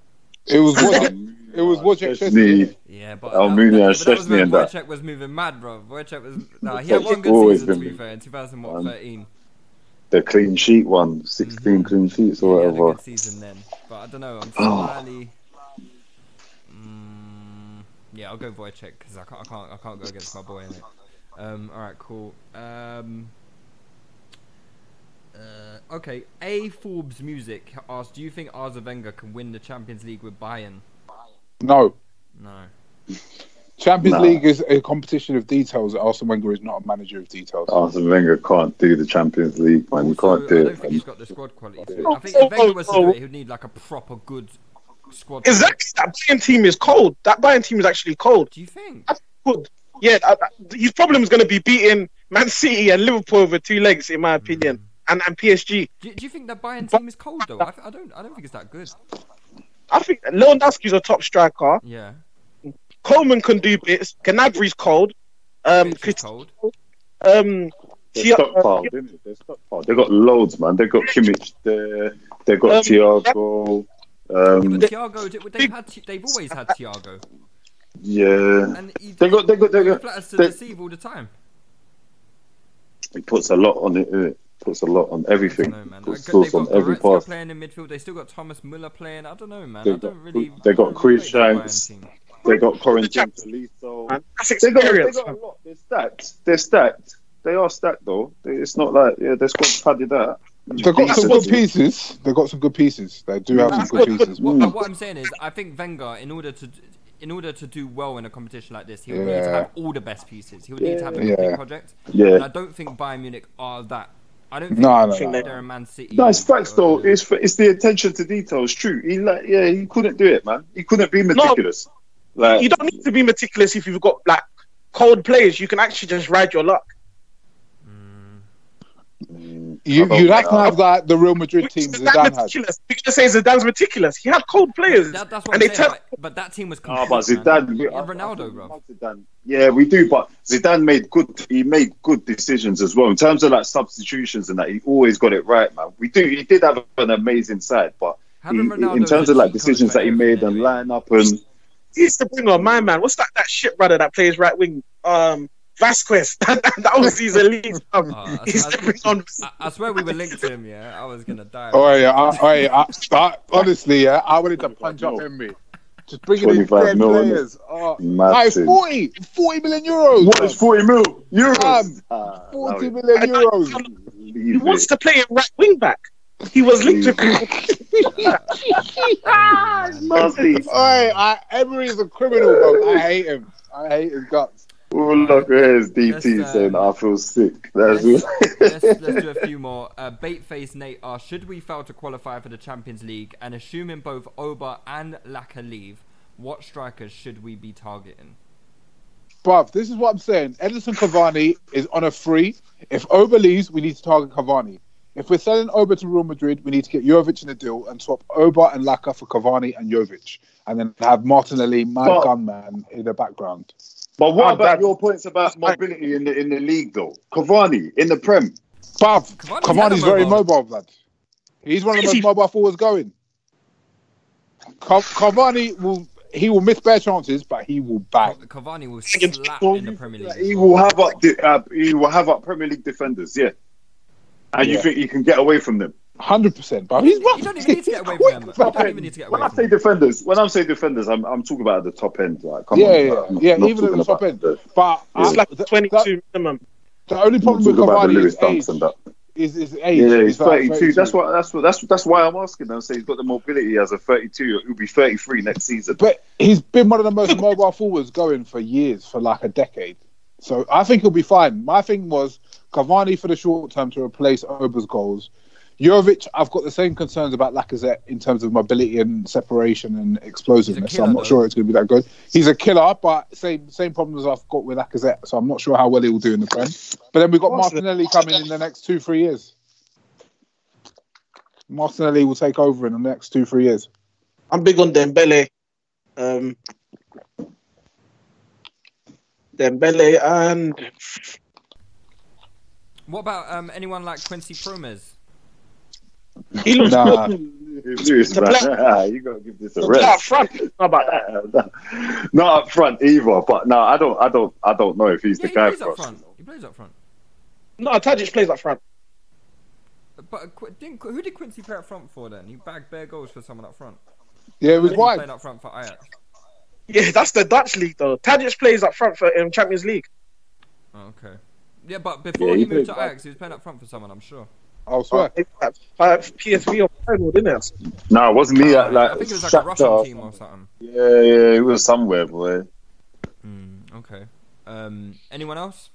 It was Wojciech, it was Wojciech Szczesny. Yeah, but that, and that was Szczesny and that. Wojciech was moving mad, bro. Wojciech was nah, he had one good season to be fair in 2013. Um, The clean sheet one, 16 clean sheets or He had a whatever. good season then, but I don't know. I'm Oh. slightly. Mm, Yeah, I'll go Wojciech because I can't, I can't, I can't go against my boy in it. Um, all right, cool. Um, uh, okay, A Forbes Music asked, "Do you think Arsene Wenger can win the Champions League with Bayern?" No. No. Champions Nah. League is a competition of details. Arsene Wenger is not a manager of details. Arsene Wenger can't do the Champions League, man. You Also, can't do I it. don't think he's man. got the squad quality. For. I think if Wenger was to do it, he'd need like a proper good squad. Exactly. That Bayern team is cold. That Bayern team is actually cold. Do you think? That's good. Yeah, I, I- his problem is going to be beating Man City and Liverpool over two legs, in my opinion, and and PSG. Do, do you think that Bayern team is cold though? I, I don't. I don't think it's that good. I think Lewandowski's a top striker. Yeah. Coman can do bits. Gnabry's cold. Um, Chris- cold. um, They're Thi- stockpiled, isn't it? They're stockpiled. They got loads, man. They've got Kimmich there. They got Um, Thiago. Yeah, Um, but Thiago, they've had, they've always had Thiago, yeah, and he, they got, they got, they he got. flatters to They, deceive all the time. he puts a lot on it. innit? Puts a lot on everything. No man, Puts They- sauce they've on got every Goretzka pass. playing in midfield. They still got Thomas Muller playing. I don't know, man. They I don't got- really. they I got don't Chris really rate the Shanks. Bayern team. They got Corentin Tolisso. man, that's They got, they experience. got a lot. They're stacked. They're stacked. They are stacked though. They- It's not like yeah, their squad's padded out. They've got some Decent. good pieces. They've got some good pieces. They do have some That's good good, pieces. What, Mm. what I'm saying is, I think Wenger, in order to, in order to do well in a competition like this, he would need to have all the best pieces. He would need to have a Yeah. project. Yeah. And I don't think Bayern Munich are that. I don't think No, no, no. they're a Man City. No, it's facts though. It's it's the attention to detail. It's true. He like yeah, he couldn't do it, man. He couldn't be meticulous. Like You don't need to be meticulous if you've got like cold players. You can actually just ride your luck. You, I don't you'd have to know. have like the Real Madrid team Zidane Zidane had. meticulous. You're gonna say Zidane's meticulous. He had cold players, That, that's what and I'm they saying. tell. But, but that team was complete. but. Zidane, we- Yeah, I- I Ronaldo, bro. Zidane. Yeah, we do, but Zidane made good. He made good decisions as well in terms of like substitutions and that. He always got it right, man. We do. He did have an amazing side, but he, in terms of like decisions that he made and anyway. line up and He used to bring on my man. What's that? That shit brother that plays right wing. Um, Vasquez. that, that was his elite. Um, Oh, I- he I- on. I, I swear we were linked to him. Yeah, I was gonna die. Oh yeah, I, I, I, I, honestly, yeah, I wanted to punch up Henry. Just bringing in 25 dead mil, players. Oh, like massive. 40, 40 million euros. What is forty mil euros? Um, Ah, 40 no, million euros. He wants it. to play a right wing back. He was linked to. Nasty. Oi, I, Emery is a criminal, bro. I hate him. I hate his guts. Oh, look, here's DT Let's, um, saying I feel sick. That's Let's, let's, let's do a few more. Uh, Baitface Nate asks, should we fail to qualify for the Champions League and assuming both Oba and Laka leave, what strikers should we be targeting? Bruv, this is what I'm saying. Edinson Cavani is on a free. If Oba leaves, we need to target Cavani. If we're selling Oba to Real Madrid, we need to get Jovic in the deal and swap Oba and Laka for Cavani and Jovic. And then have Martinelli, my But- gunman, in the background. But what about your points about mobility in the in the league though? Cavani in the Prem. Bruv, Cavani's Cavani's hella very mobile. mobile, blood. He's one of the most mobile forwards going. Ca- Cavani will he will miss bare chances, but he will bang. Cavani will Against slap So in the Premier League. He will have up. the- Uh, he will have up Premier League defenders. Yeah. And you think he can get away from them? Hundred percent, but he's rough. You don't even need to get away from them. You don't even need to get When away I say them. defenders, when I'm saying defenders, I'm I'm talking about at the top end. Like, come yeah, on, yeah, yeah, I'm yeah not even at the top end. the- But Yeah. Um, it's like th- 22 that- minimum. the only problem with the Cavani Lewis is Dunks age. and that. Is, is age. Yeah, he's like 32. That's what. That's what. That's that's why I'm asking. I say he's got the mobility as a 32. He'll be 33 next season. But he's been one of the most mobile forwards going for years, for like a decade. So I think he'll be fine. My thing was Cavani for the short term to replace Oba's goals. Jovic, I've got the same concerns about Lacazette in terms of mobility and separation and explosiveness. so I'm not though. sure it's going to be that good. He's a killer, but same same problems I've got with Lacazette. So I'm not sure how well he will do in the Prem. But then we've got Martinelli coming in the next two three years. Martinelli will take over in the next two three years. I'm big on Dembele. Um, Dembele and What about um, anyone like Quincy Promes? He looks Nah. Lewis, The man, black- you gotta give this a rest. up front. About that? Not up front either, but no, I don't, I don't, I don't know if he's Yeah, the he guy plays for up us. front. He plays up front. No, Tadic plays up front. But uh, didn't, who did Quincy play up front for then? He bagged bare goals for someone up front. Yeah, it was He was playing up front for Ajax. Yeah, that's the Dutch league though. Tadic plays up front for in Champions League. Oh, okay. Yeah, but before Yeah, he he moved to played- Ajax, he was playing up front for someone. I'm sure. I'll swear. Like, PSV or Feyenoord, didn't it? No, it wasn't me. at like I think it was like a Russian Shakhtar? team or something. Yeah, yeah, it was somewhere, boy. Mm, okay. Um, anyone else?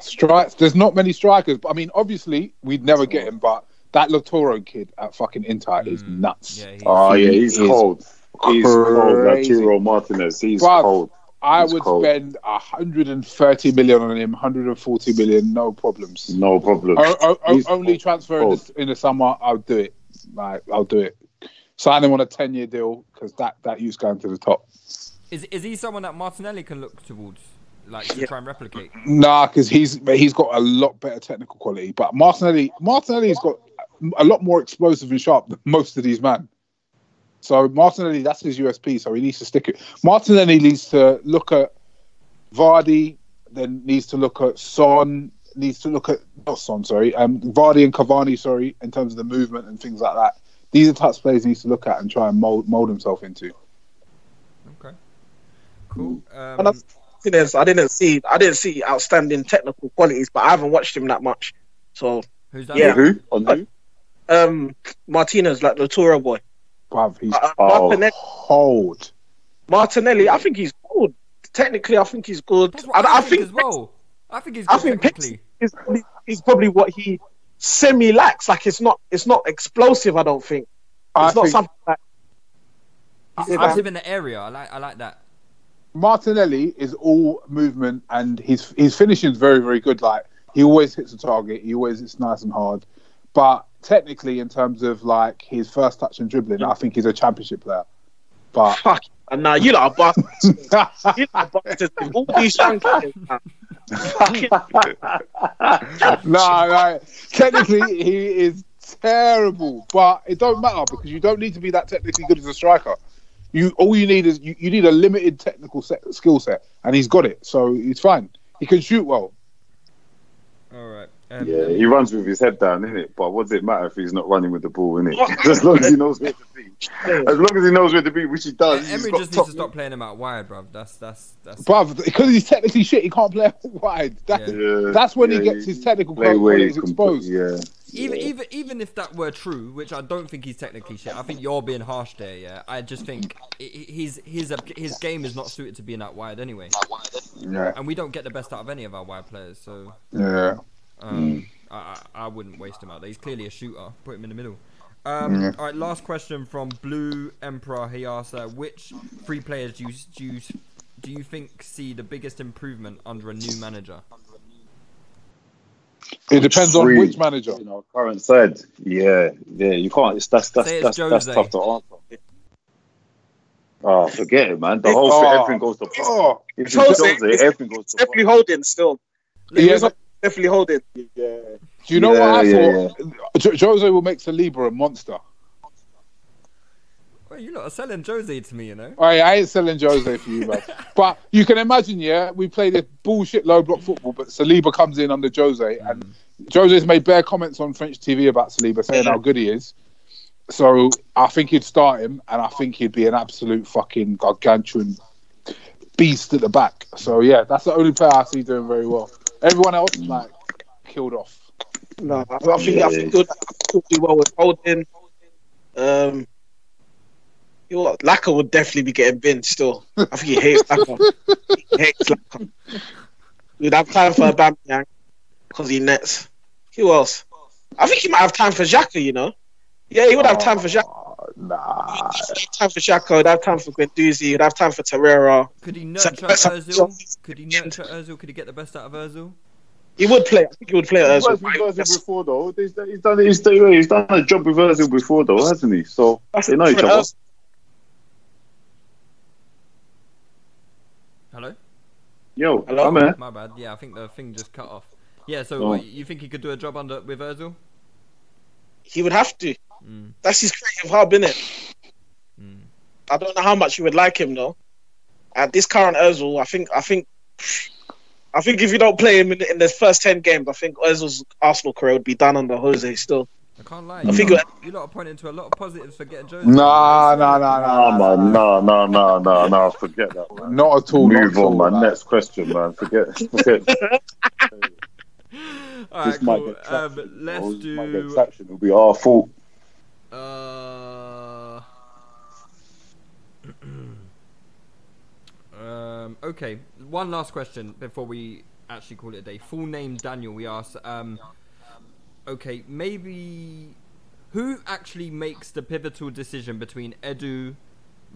Strikes. There's not many strikers, but I mean, obviously, we'd never get him. But that Lautaro kid at fucking Inter is nuts. Yeah, he's, Oh yeah, he's is cold. He's cold. crazy. Lautaro Martinez. He's Bruv, cold. I He's would cold. spend 130 million on him, 140 million, no problems. No problem. O- o- o- only cold. transfer in Cold. the, in the summer, I'll do it. Like, I'll do it. Sign him on a 10 year deal because that that youth's going to the top. is is he someone that Martinelli can look towards, like to Yeah. try and replicate? Nah, because he's he's got a lot better technical quality. But Martinelli, Martinelli's got a lot more explosive and sharp than most of these men. So Martinelli, that's his USP. So he needs to stick it. Martinelli needs to look at Vardy, then needs to look at Son, needs to look at not Son, sorry, um, Vardy and Cavani, sorry, in terms of the movement and things like that. These are types of players he needs to look at and try and mold mold himself into. Okay. Cool. And Um, I, Martinez, I didn't see, I didn't see outstanding technical qualities, but I haven't watched him that much. So, who's that? yeah. Who? On who? um, Martinez, like the Toro boy, Bruv, he's uh, Oh. Martinelli, cold. Martinelli, I think he's good. Technically, I think he's good. That's I, I, I think, think as well. I think he's I think technically. He's probably, probably what he semi lacks. Like it's not, it's not explosive. I don't think I it's not think- something like. He's Yeah, active in the area. I like I like that. Martinelli is all movement and his his finishing is very very good. Like he always hits the target. He always hits nice and hard. But technically, in terms of like his first touch and dribbling, I think he's a championship player. But Fuck. And now you lot are bastards. you lot are bastards. All these young kids, no, no, technically he is terrible. But it don't matter because you don't need to be that technically good as a striker. You all you need is you, you need a limited technical set, skill set, and he's got it, so he's fine. He can shoot well. All right. Um, Yeah, he runs with his head down, in it. But what does it matter if he's not running with the ball, innit? as long as he knows where to be. As long as he knows where to be, which he does. he's Emery just needs to stop playing him out wide, bruv. That's that's that's. Bruv, because he's technically shit, he can't play out wide. That, Yeah, That's when yeah, he gets his technical play where qualities he can exposed. put- Yeah. Even yeah. even even if that were true, which I don't think he's technically shit. I think you're being harsh there. Yeah, I just think i- i- his his his game is not suited to being out wide anyway, Yeah, and we don't get the best out of any of our wide players. So yeah. Um, I, I I wouldn't waste him out there. He's clearly a shooter. Put him in the middle. Um, All right, last question from Blue Emperor. He asks, uh, which three players do you, do you do you think see the biggest improvement under a new manager? It depends on which manager. You know, current side. Yeah, yeah. You can't. It's that's that's it's that's, that's tough to answer. Oh, forget it, man. The whole Oh. thing, everything goes to pot. Oh, If it's Jose, Jose, it's everything goes to pot. definitely holding still. yeah, He's but definitely holding. Yeah. do you know Yeah, what I yeah, thought? Jo- Jose will make Saliba a monster. Well, you lot are selling Jose to me, you know. I, I ain't selling Jose for you, man. but you can imagine, yeah, we play this bullshit low block football, but Saliba comes in under Jose, and mm. Jose's made bare comments on French TV about Saliba, saying how good he is. So I think he'd start him, and I think he'd be an absolute fucking gargantuan beast at the back. So yeah, that's the only player I see doing very well. Everyone else, like, killed off. No, I, I think I think he'll, he'll do well with holding. Um, you know what? Laka would definitely be getting binned still. I think he hates Laka. he hates Laka. We'd have time for Aubameyang because he nets. Who else? I think he might have time for Xhaka, you know? Yeah, he would have time for Xhaka. Nah, He'd have time for Xhaka, he'd have time for Guendouzi, he'd have time for Torreira. Could he nurture so- Özil? Could he nurture Özil? Could he get the best out of Özil? He would play. I think he would play He's as worked with Ozil before, though. He's, he's done he's, done- he's done a job with Ozil before, though, hasn't he? So That's they know each other. Hello. Yo, Hello? I'm here. My bad. Yeah, I think the thing just cut off. Yeah. So Oh. what, you think he could do a job under with Özil? He would have to. Mm. That's his creative hub, innit? Mm. I don't know how much you would like him though. At this current Özil, I think, I think, I think if you don't play him in, in the first ten games, I think Özil's Arsenal career would be done under Jose still. I can't lie. I You, think lot, it- you lot are pointing to a lot of positives for getting Jose. Nah, nah, nah, Nah, nah, man, no, no, no, no, no. Forget that, man. Not at all. Move on, all, man. like- Next question, man. Forget, forget. All right, this might cool. get traction. Um, let's This might get traction. It'll be our fault. Uh, um, okay, one last question before we actually call it a day. Full name Daniel. We asked. Um, okay, maybe who actually makes the pivotal decision between Edu,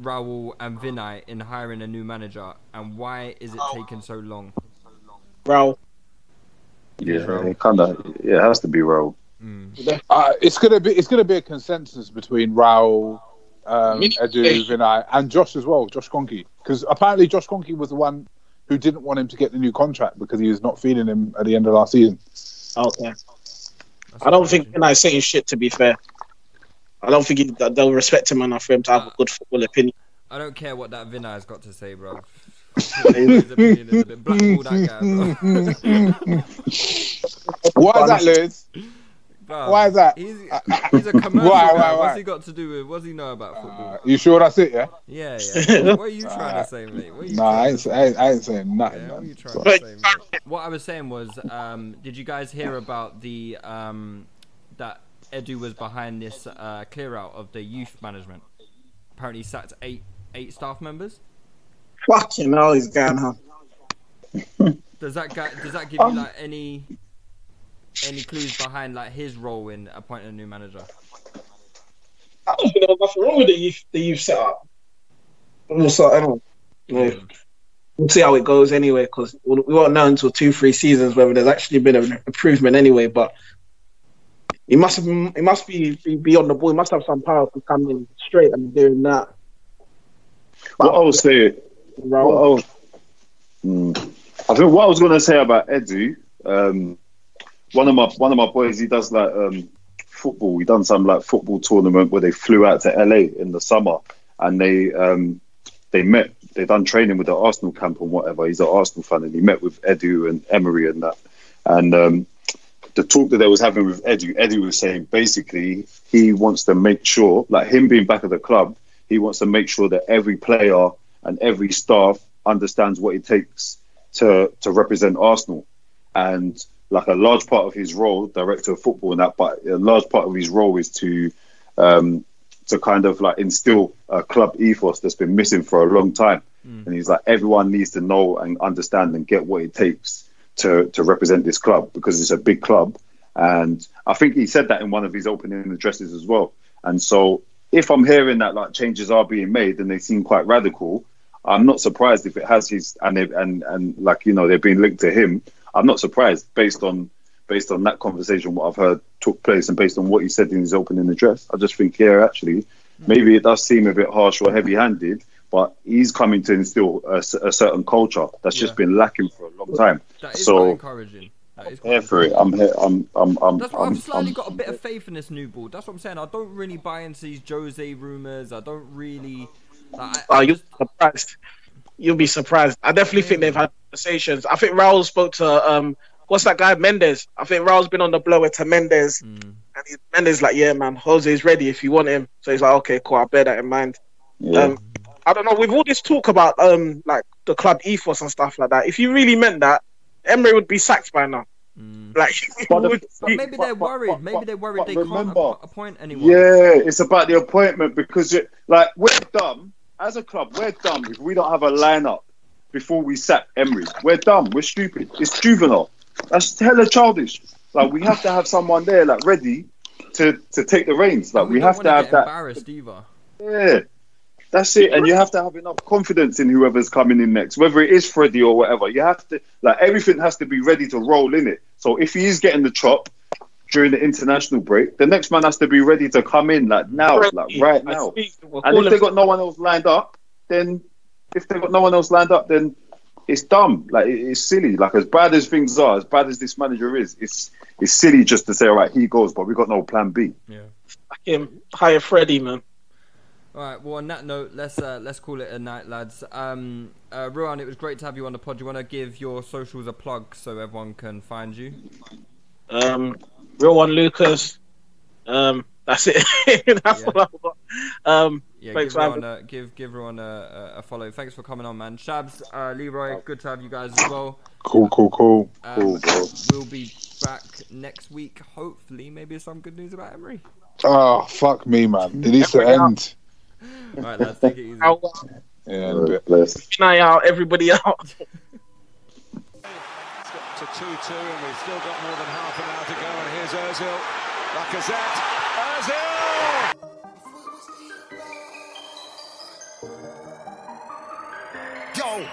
Raul, and Vinai in hiring a new manager, and why is it taking so long? Bro, Yeah, it kind of. Yeah, it has to be real. Uh, it's gonna be it's gonna be a consensus between Raul, um, Me- Edu, Vinai, and Josh as well, Josh Kroenke, because apparently Josh Kroenke was the one who didn't want him to get the new contract because he was not feeling him at the end of last season. okay. I don't think Vinai's saying shit. To be fair, I don't think he, they'll respect him enough for him to have a good football opinion. I don't care what that Vinai's got to say, bro. His opinion is a bit blackball that guy, bro. Why is that, Liz? Bro, Why is that? He's, he's a commercial Why, guy. why, What's he got to do with? What's he know about football? Uh, you sure that's it? Yeah. yeah, yeah. What, what are you trying to say, mate? What Nah, I trying ain't, to say- say? I ain't, I ain't saying nothing. Yeah, what are man. you trying to say, mate? What I was saying was, um, did you guys hear about the um, that Edu was behind this uh, clear out of the youth management? Apparently, he sacked eight eight staff members. Fucking hell, he's going on. Does that guy, does that give you like any any clues behind like his role in appointing a new manager? I don't think there nothing wrong with the youth, the youth setup. Also, I don't know. We'll see how it goes anyway, because we won't know until two, three seasons whether there's actually been an improvement anyway. But he must have, he must be, be be on the ball. He must have some power for coming straight and doing that. What I was saying, what I was, Hmm. I think what I was going to say about Edu, um, one of my one of my boys, he does like um, football. He done some like football tournament where they flew out to LA in the summer, and they um, they met. They done training with the Arsenal camp and whatever. He's an Arsenal fan, and he met with Edu and Emery and that. And um, the talk that they was having with Edu, Edu was saying basically he wants to make sure, like him being back at the club, he wants to make sure that every player and every staff understands what it takes to to represent Arsenal. And like a large part of his role, director of football, and that, but a large part of his role is to um, to kind of like instill a club ethos that's been missing for a long time. And he's like, everyone needs to know and understand and get what it takes to to represent this club because it's a big club. And I think he said that in one of his opening addresses as well. And so if I'm hearing that like changes are being made and they seem quite radical, I'm not surprised if it has his and they, and and like you know they're being linked to him. I'm not surprised based on based on that conversation what I've heard took place and based on what he said in his opening address. I just think here actually hmm. maybe it does seem a bit harsh or heavy-handed, but he's coming to instill a certain culture that's just Yeah. been lacking for a long time. That is quite So encouraging. That is quite here for it. I'm here. I'm. I'm. I'm. That's why I'm, I've slightly I'm- got a bit of faith in this new ball. That's what I'm saying. I don't really buy into these Jose rumors. I don't really. Like, I, I you'll just- be surprised. You'll be surprised. I definitely think they've had conversations. I think Raul spoke to um, what's that guy Mendes? I think Raul's been on the blower to Mendes, Mm. and he, Mendes like, yeah, man, Jose's ready if you want him. So he's like, okay, cool, I'll bear that in mind. yeah. Um, I don't know. With all this talk about um, like the club ethos and stuff like that, if you really meant that, Emery would be sacked by now. Like, But the- would but maybe they're but- worried. but- maybe they're worried but they can't remember- appoint anyone. Yeah, it's about the appointment because it, like we're dumb as a club. We're dumb if we don't have a lineup before we sack Emery. We're dumb. We're stupid. It's juvenile. That's hella childish. Like we have to have someone there, like ready to to take the reins. Like And we, have to have that. Embarrassed either. Yeah, that's it. And you have to have enough confidence in whoever's coming in next, whether it is Freddie or whatever. You have to like everything has to be ready to roll in it. So if he is getting the chop during the international break, the next man has to be ready to come in like now, like right now. see. We'll And if they him- got no one else lined up, then if they got no one else lined up, then it's dumb. Like it's silly. Like as bad as things are, as bad as this manager is, it's it's silly just to say, all right, he goes, but we've got no plan B. Yeah. Fuck him hire Freddie, man. All right. Well, on that note, let's uh, let's call it a night, lads. Um, uh, Rilwan, it was great to have you on the pod. Do you want to give your socials a plug so everyone can find you? Um, Rilwan, Lucas. Um, that's it. that's Yeah. all I've got. Um, Yeah, thanks give everyone, a, give give everyone a, a, a follow. Thanks for coming on, man. Shabs, uh, Leroy, good to have you guys as well. Cool, cool, cool. Um, Cool, bro. We'll be back next week, hopefully. Maybe some good news about Emery. Oh, fuck me, man. It needs to end. All right, lads, take it easy. I'll Yeah, in a bit. Bless. keep an eye out, everybody out. to 2 2, and we've still got more than half an hour to go. And here's Ozil. Lacazette. Ozil! Yo.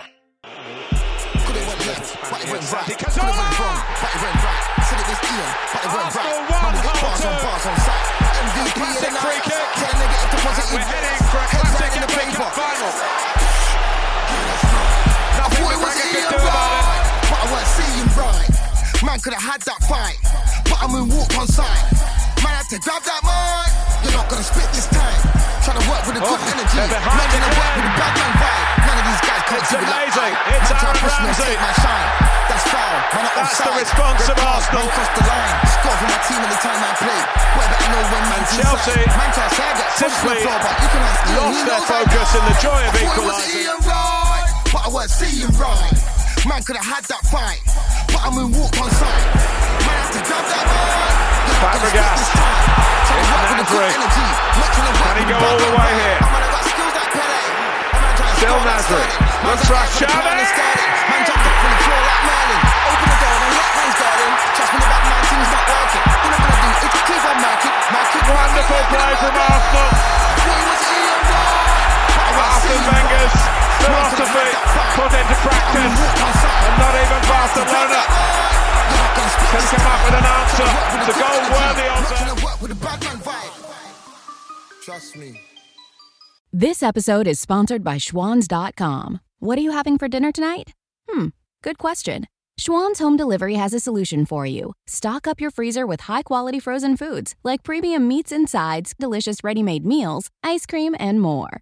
Could it went left, but it went right. Could it went wrong, but it went right. Said it was Ian, but it went right. Arsenal Man, we got bars on bars on sight. MVP of the Classic night. free kick. Tell a nigga if the positive. We're heading for a Heads classic in the paper. Cup final. I thought it was Wenger Ian could do about it. right, but I weren't seeing right. Man could have had that fight, but I moon walk on sight. Man had to grab that mic. You're not gonna spit this time. Trying to work with a good Oh, energy. Man gonna work with a bad man vibe. None of these guys can't It's do it like amazing. I. It's Man Aaron Ramsey. my shine. That's foul. Man That's the response Red of. Arsenal. Man crossed the line. Score for my team anytime I play. Boy, better know when man's Chelsea inside. Man can't say I get simply the floor, but you can ask lost He their focus in the joy of I thought it was equalising. Ian right, but I weren't seeing right. Man could have had that fight, but I moon walked on sight. Had to grab that mic. You're not Fabregas. this time. Trying to It's with a good energy. Not trying to work Can he go all the way here? Man, I got skills like Pele. Man, trying to Still score like Nasri. Sterling. Man, Looks just for out for the Xavi. crown and started. Man, jumped up from the floor like Merlin. Open the door, then let hands garden. Trust me, the back man thing's not working. All I'm gonna do is keep on marking. Mark it. Wonderful play from Arsenal. Arsene Wenger's philosophy put into practice. And not even Barcelona can come up with an answer. The goal worthy of them. Trust me. This episode is sponsored by Schwans.com. What are you having for dinner tonight? Hmm, good question. Schwans Home Delivery has a solution for you. Stock up your freezer with high quality frozen foods like premium meats and sides, delicious ready made meals, ice cream, and more.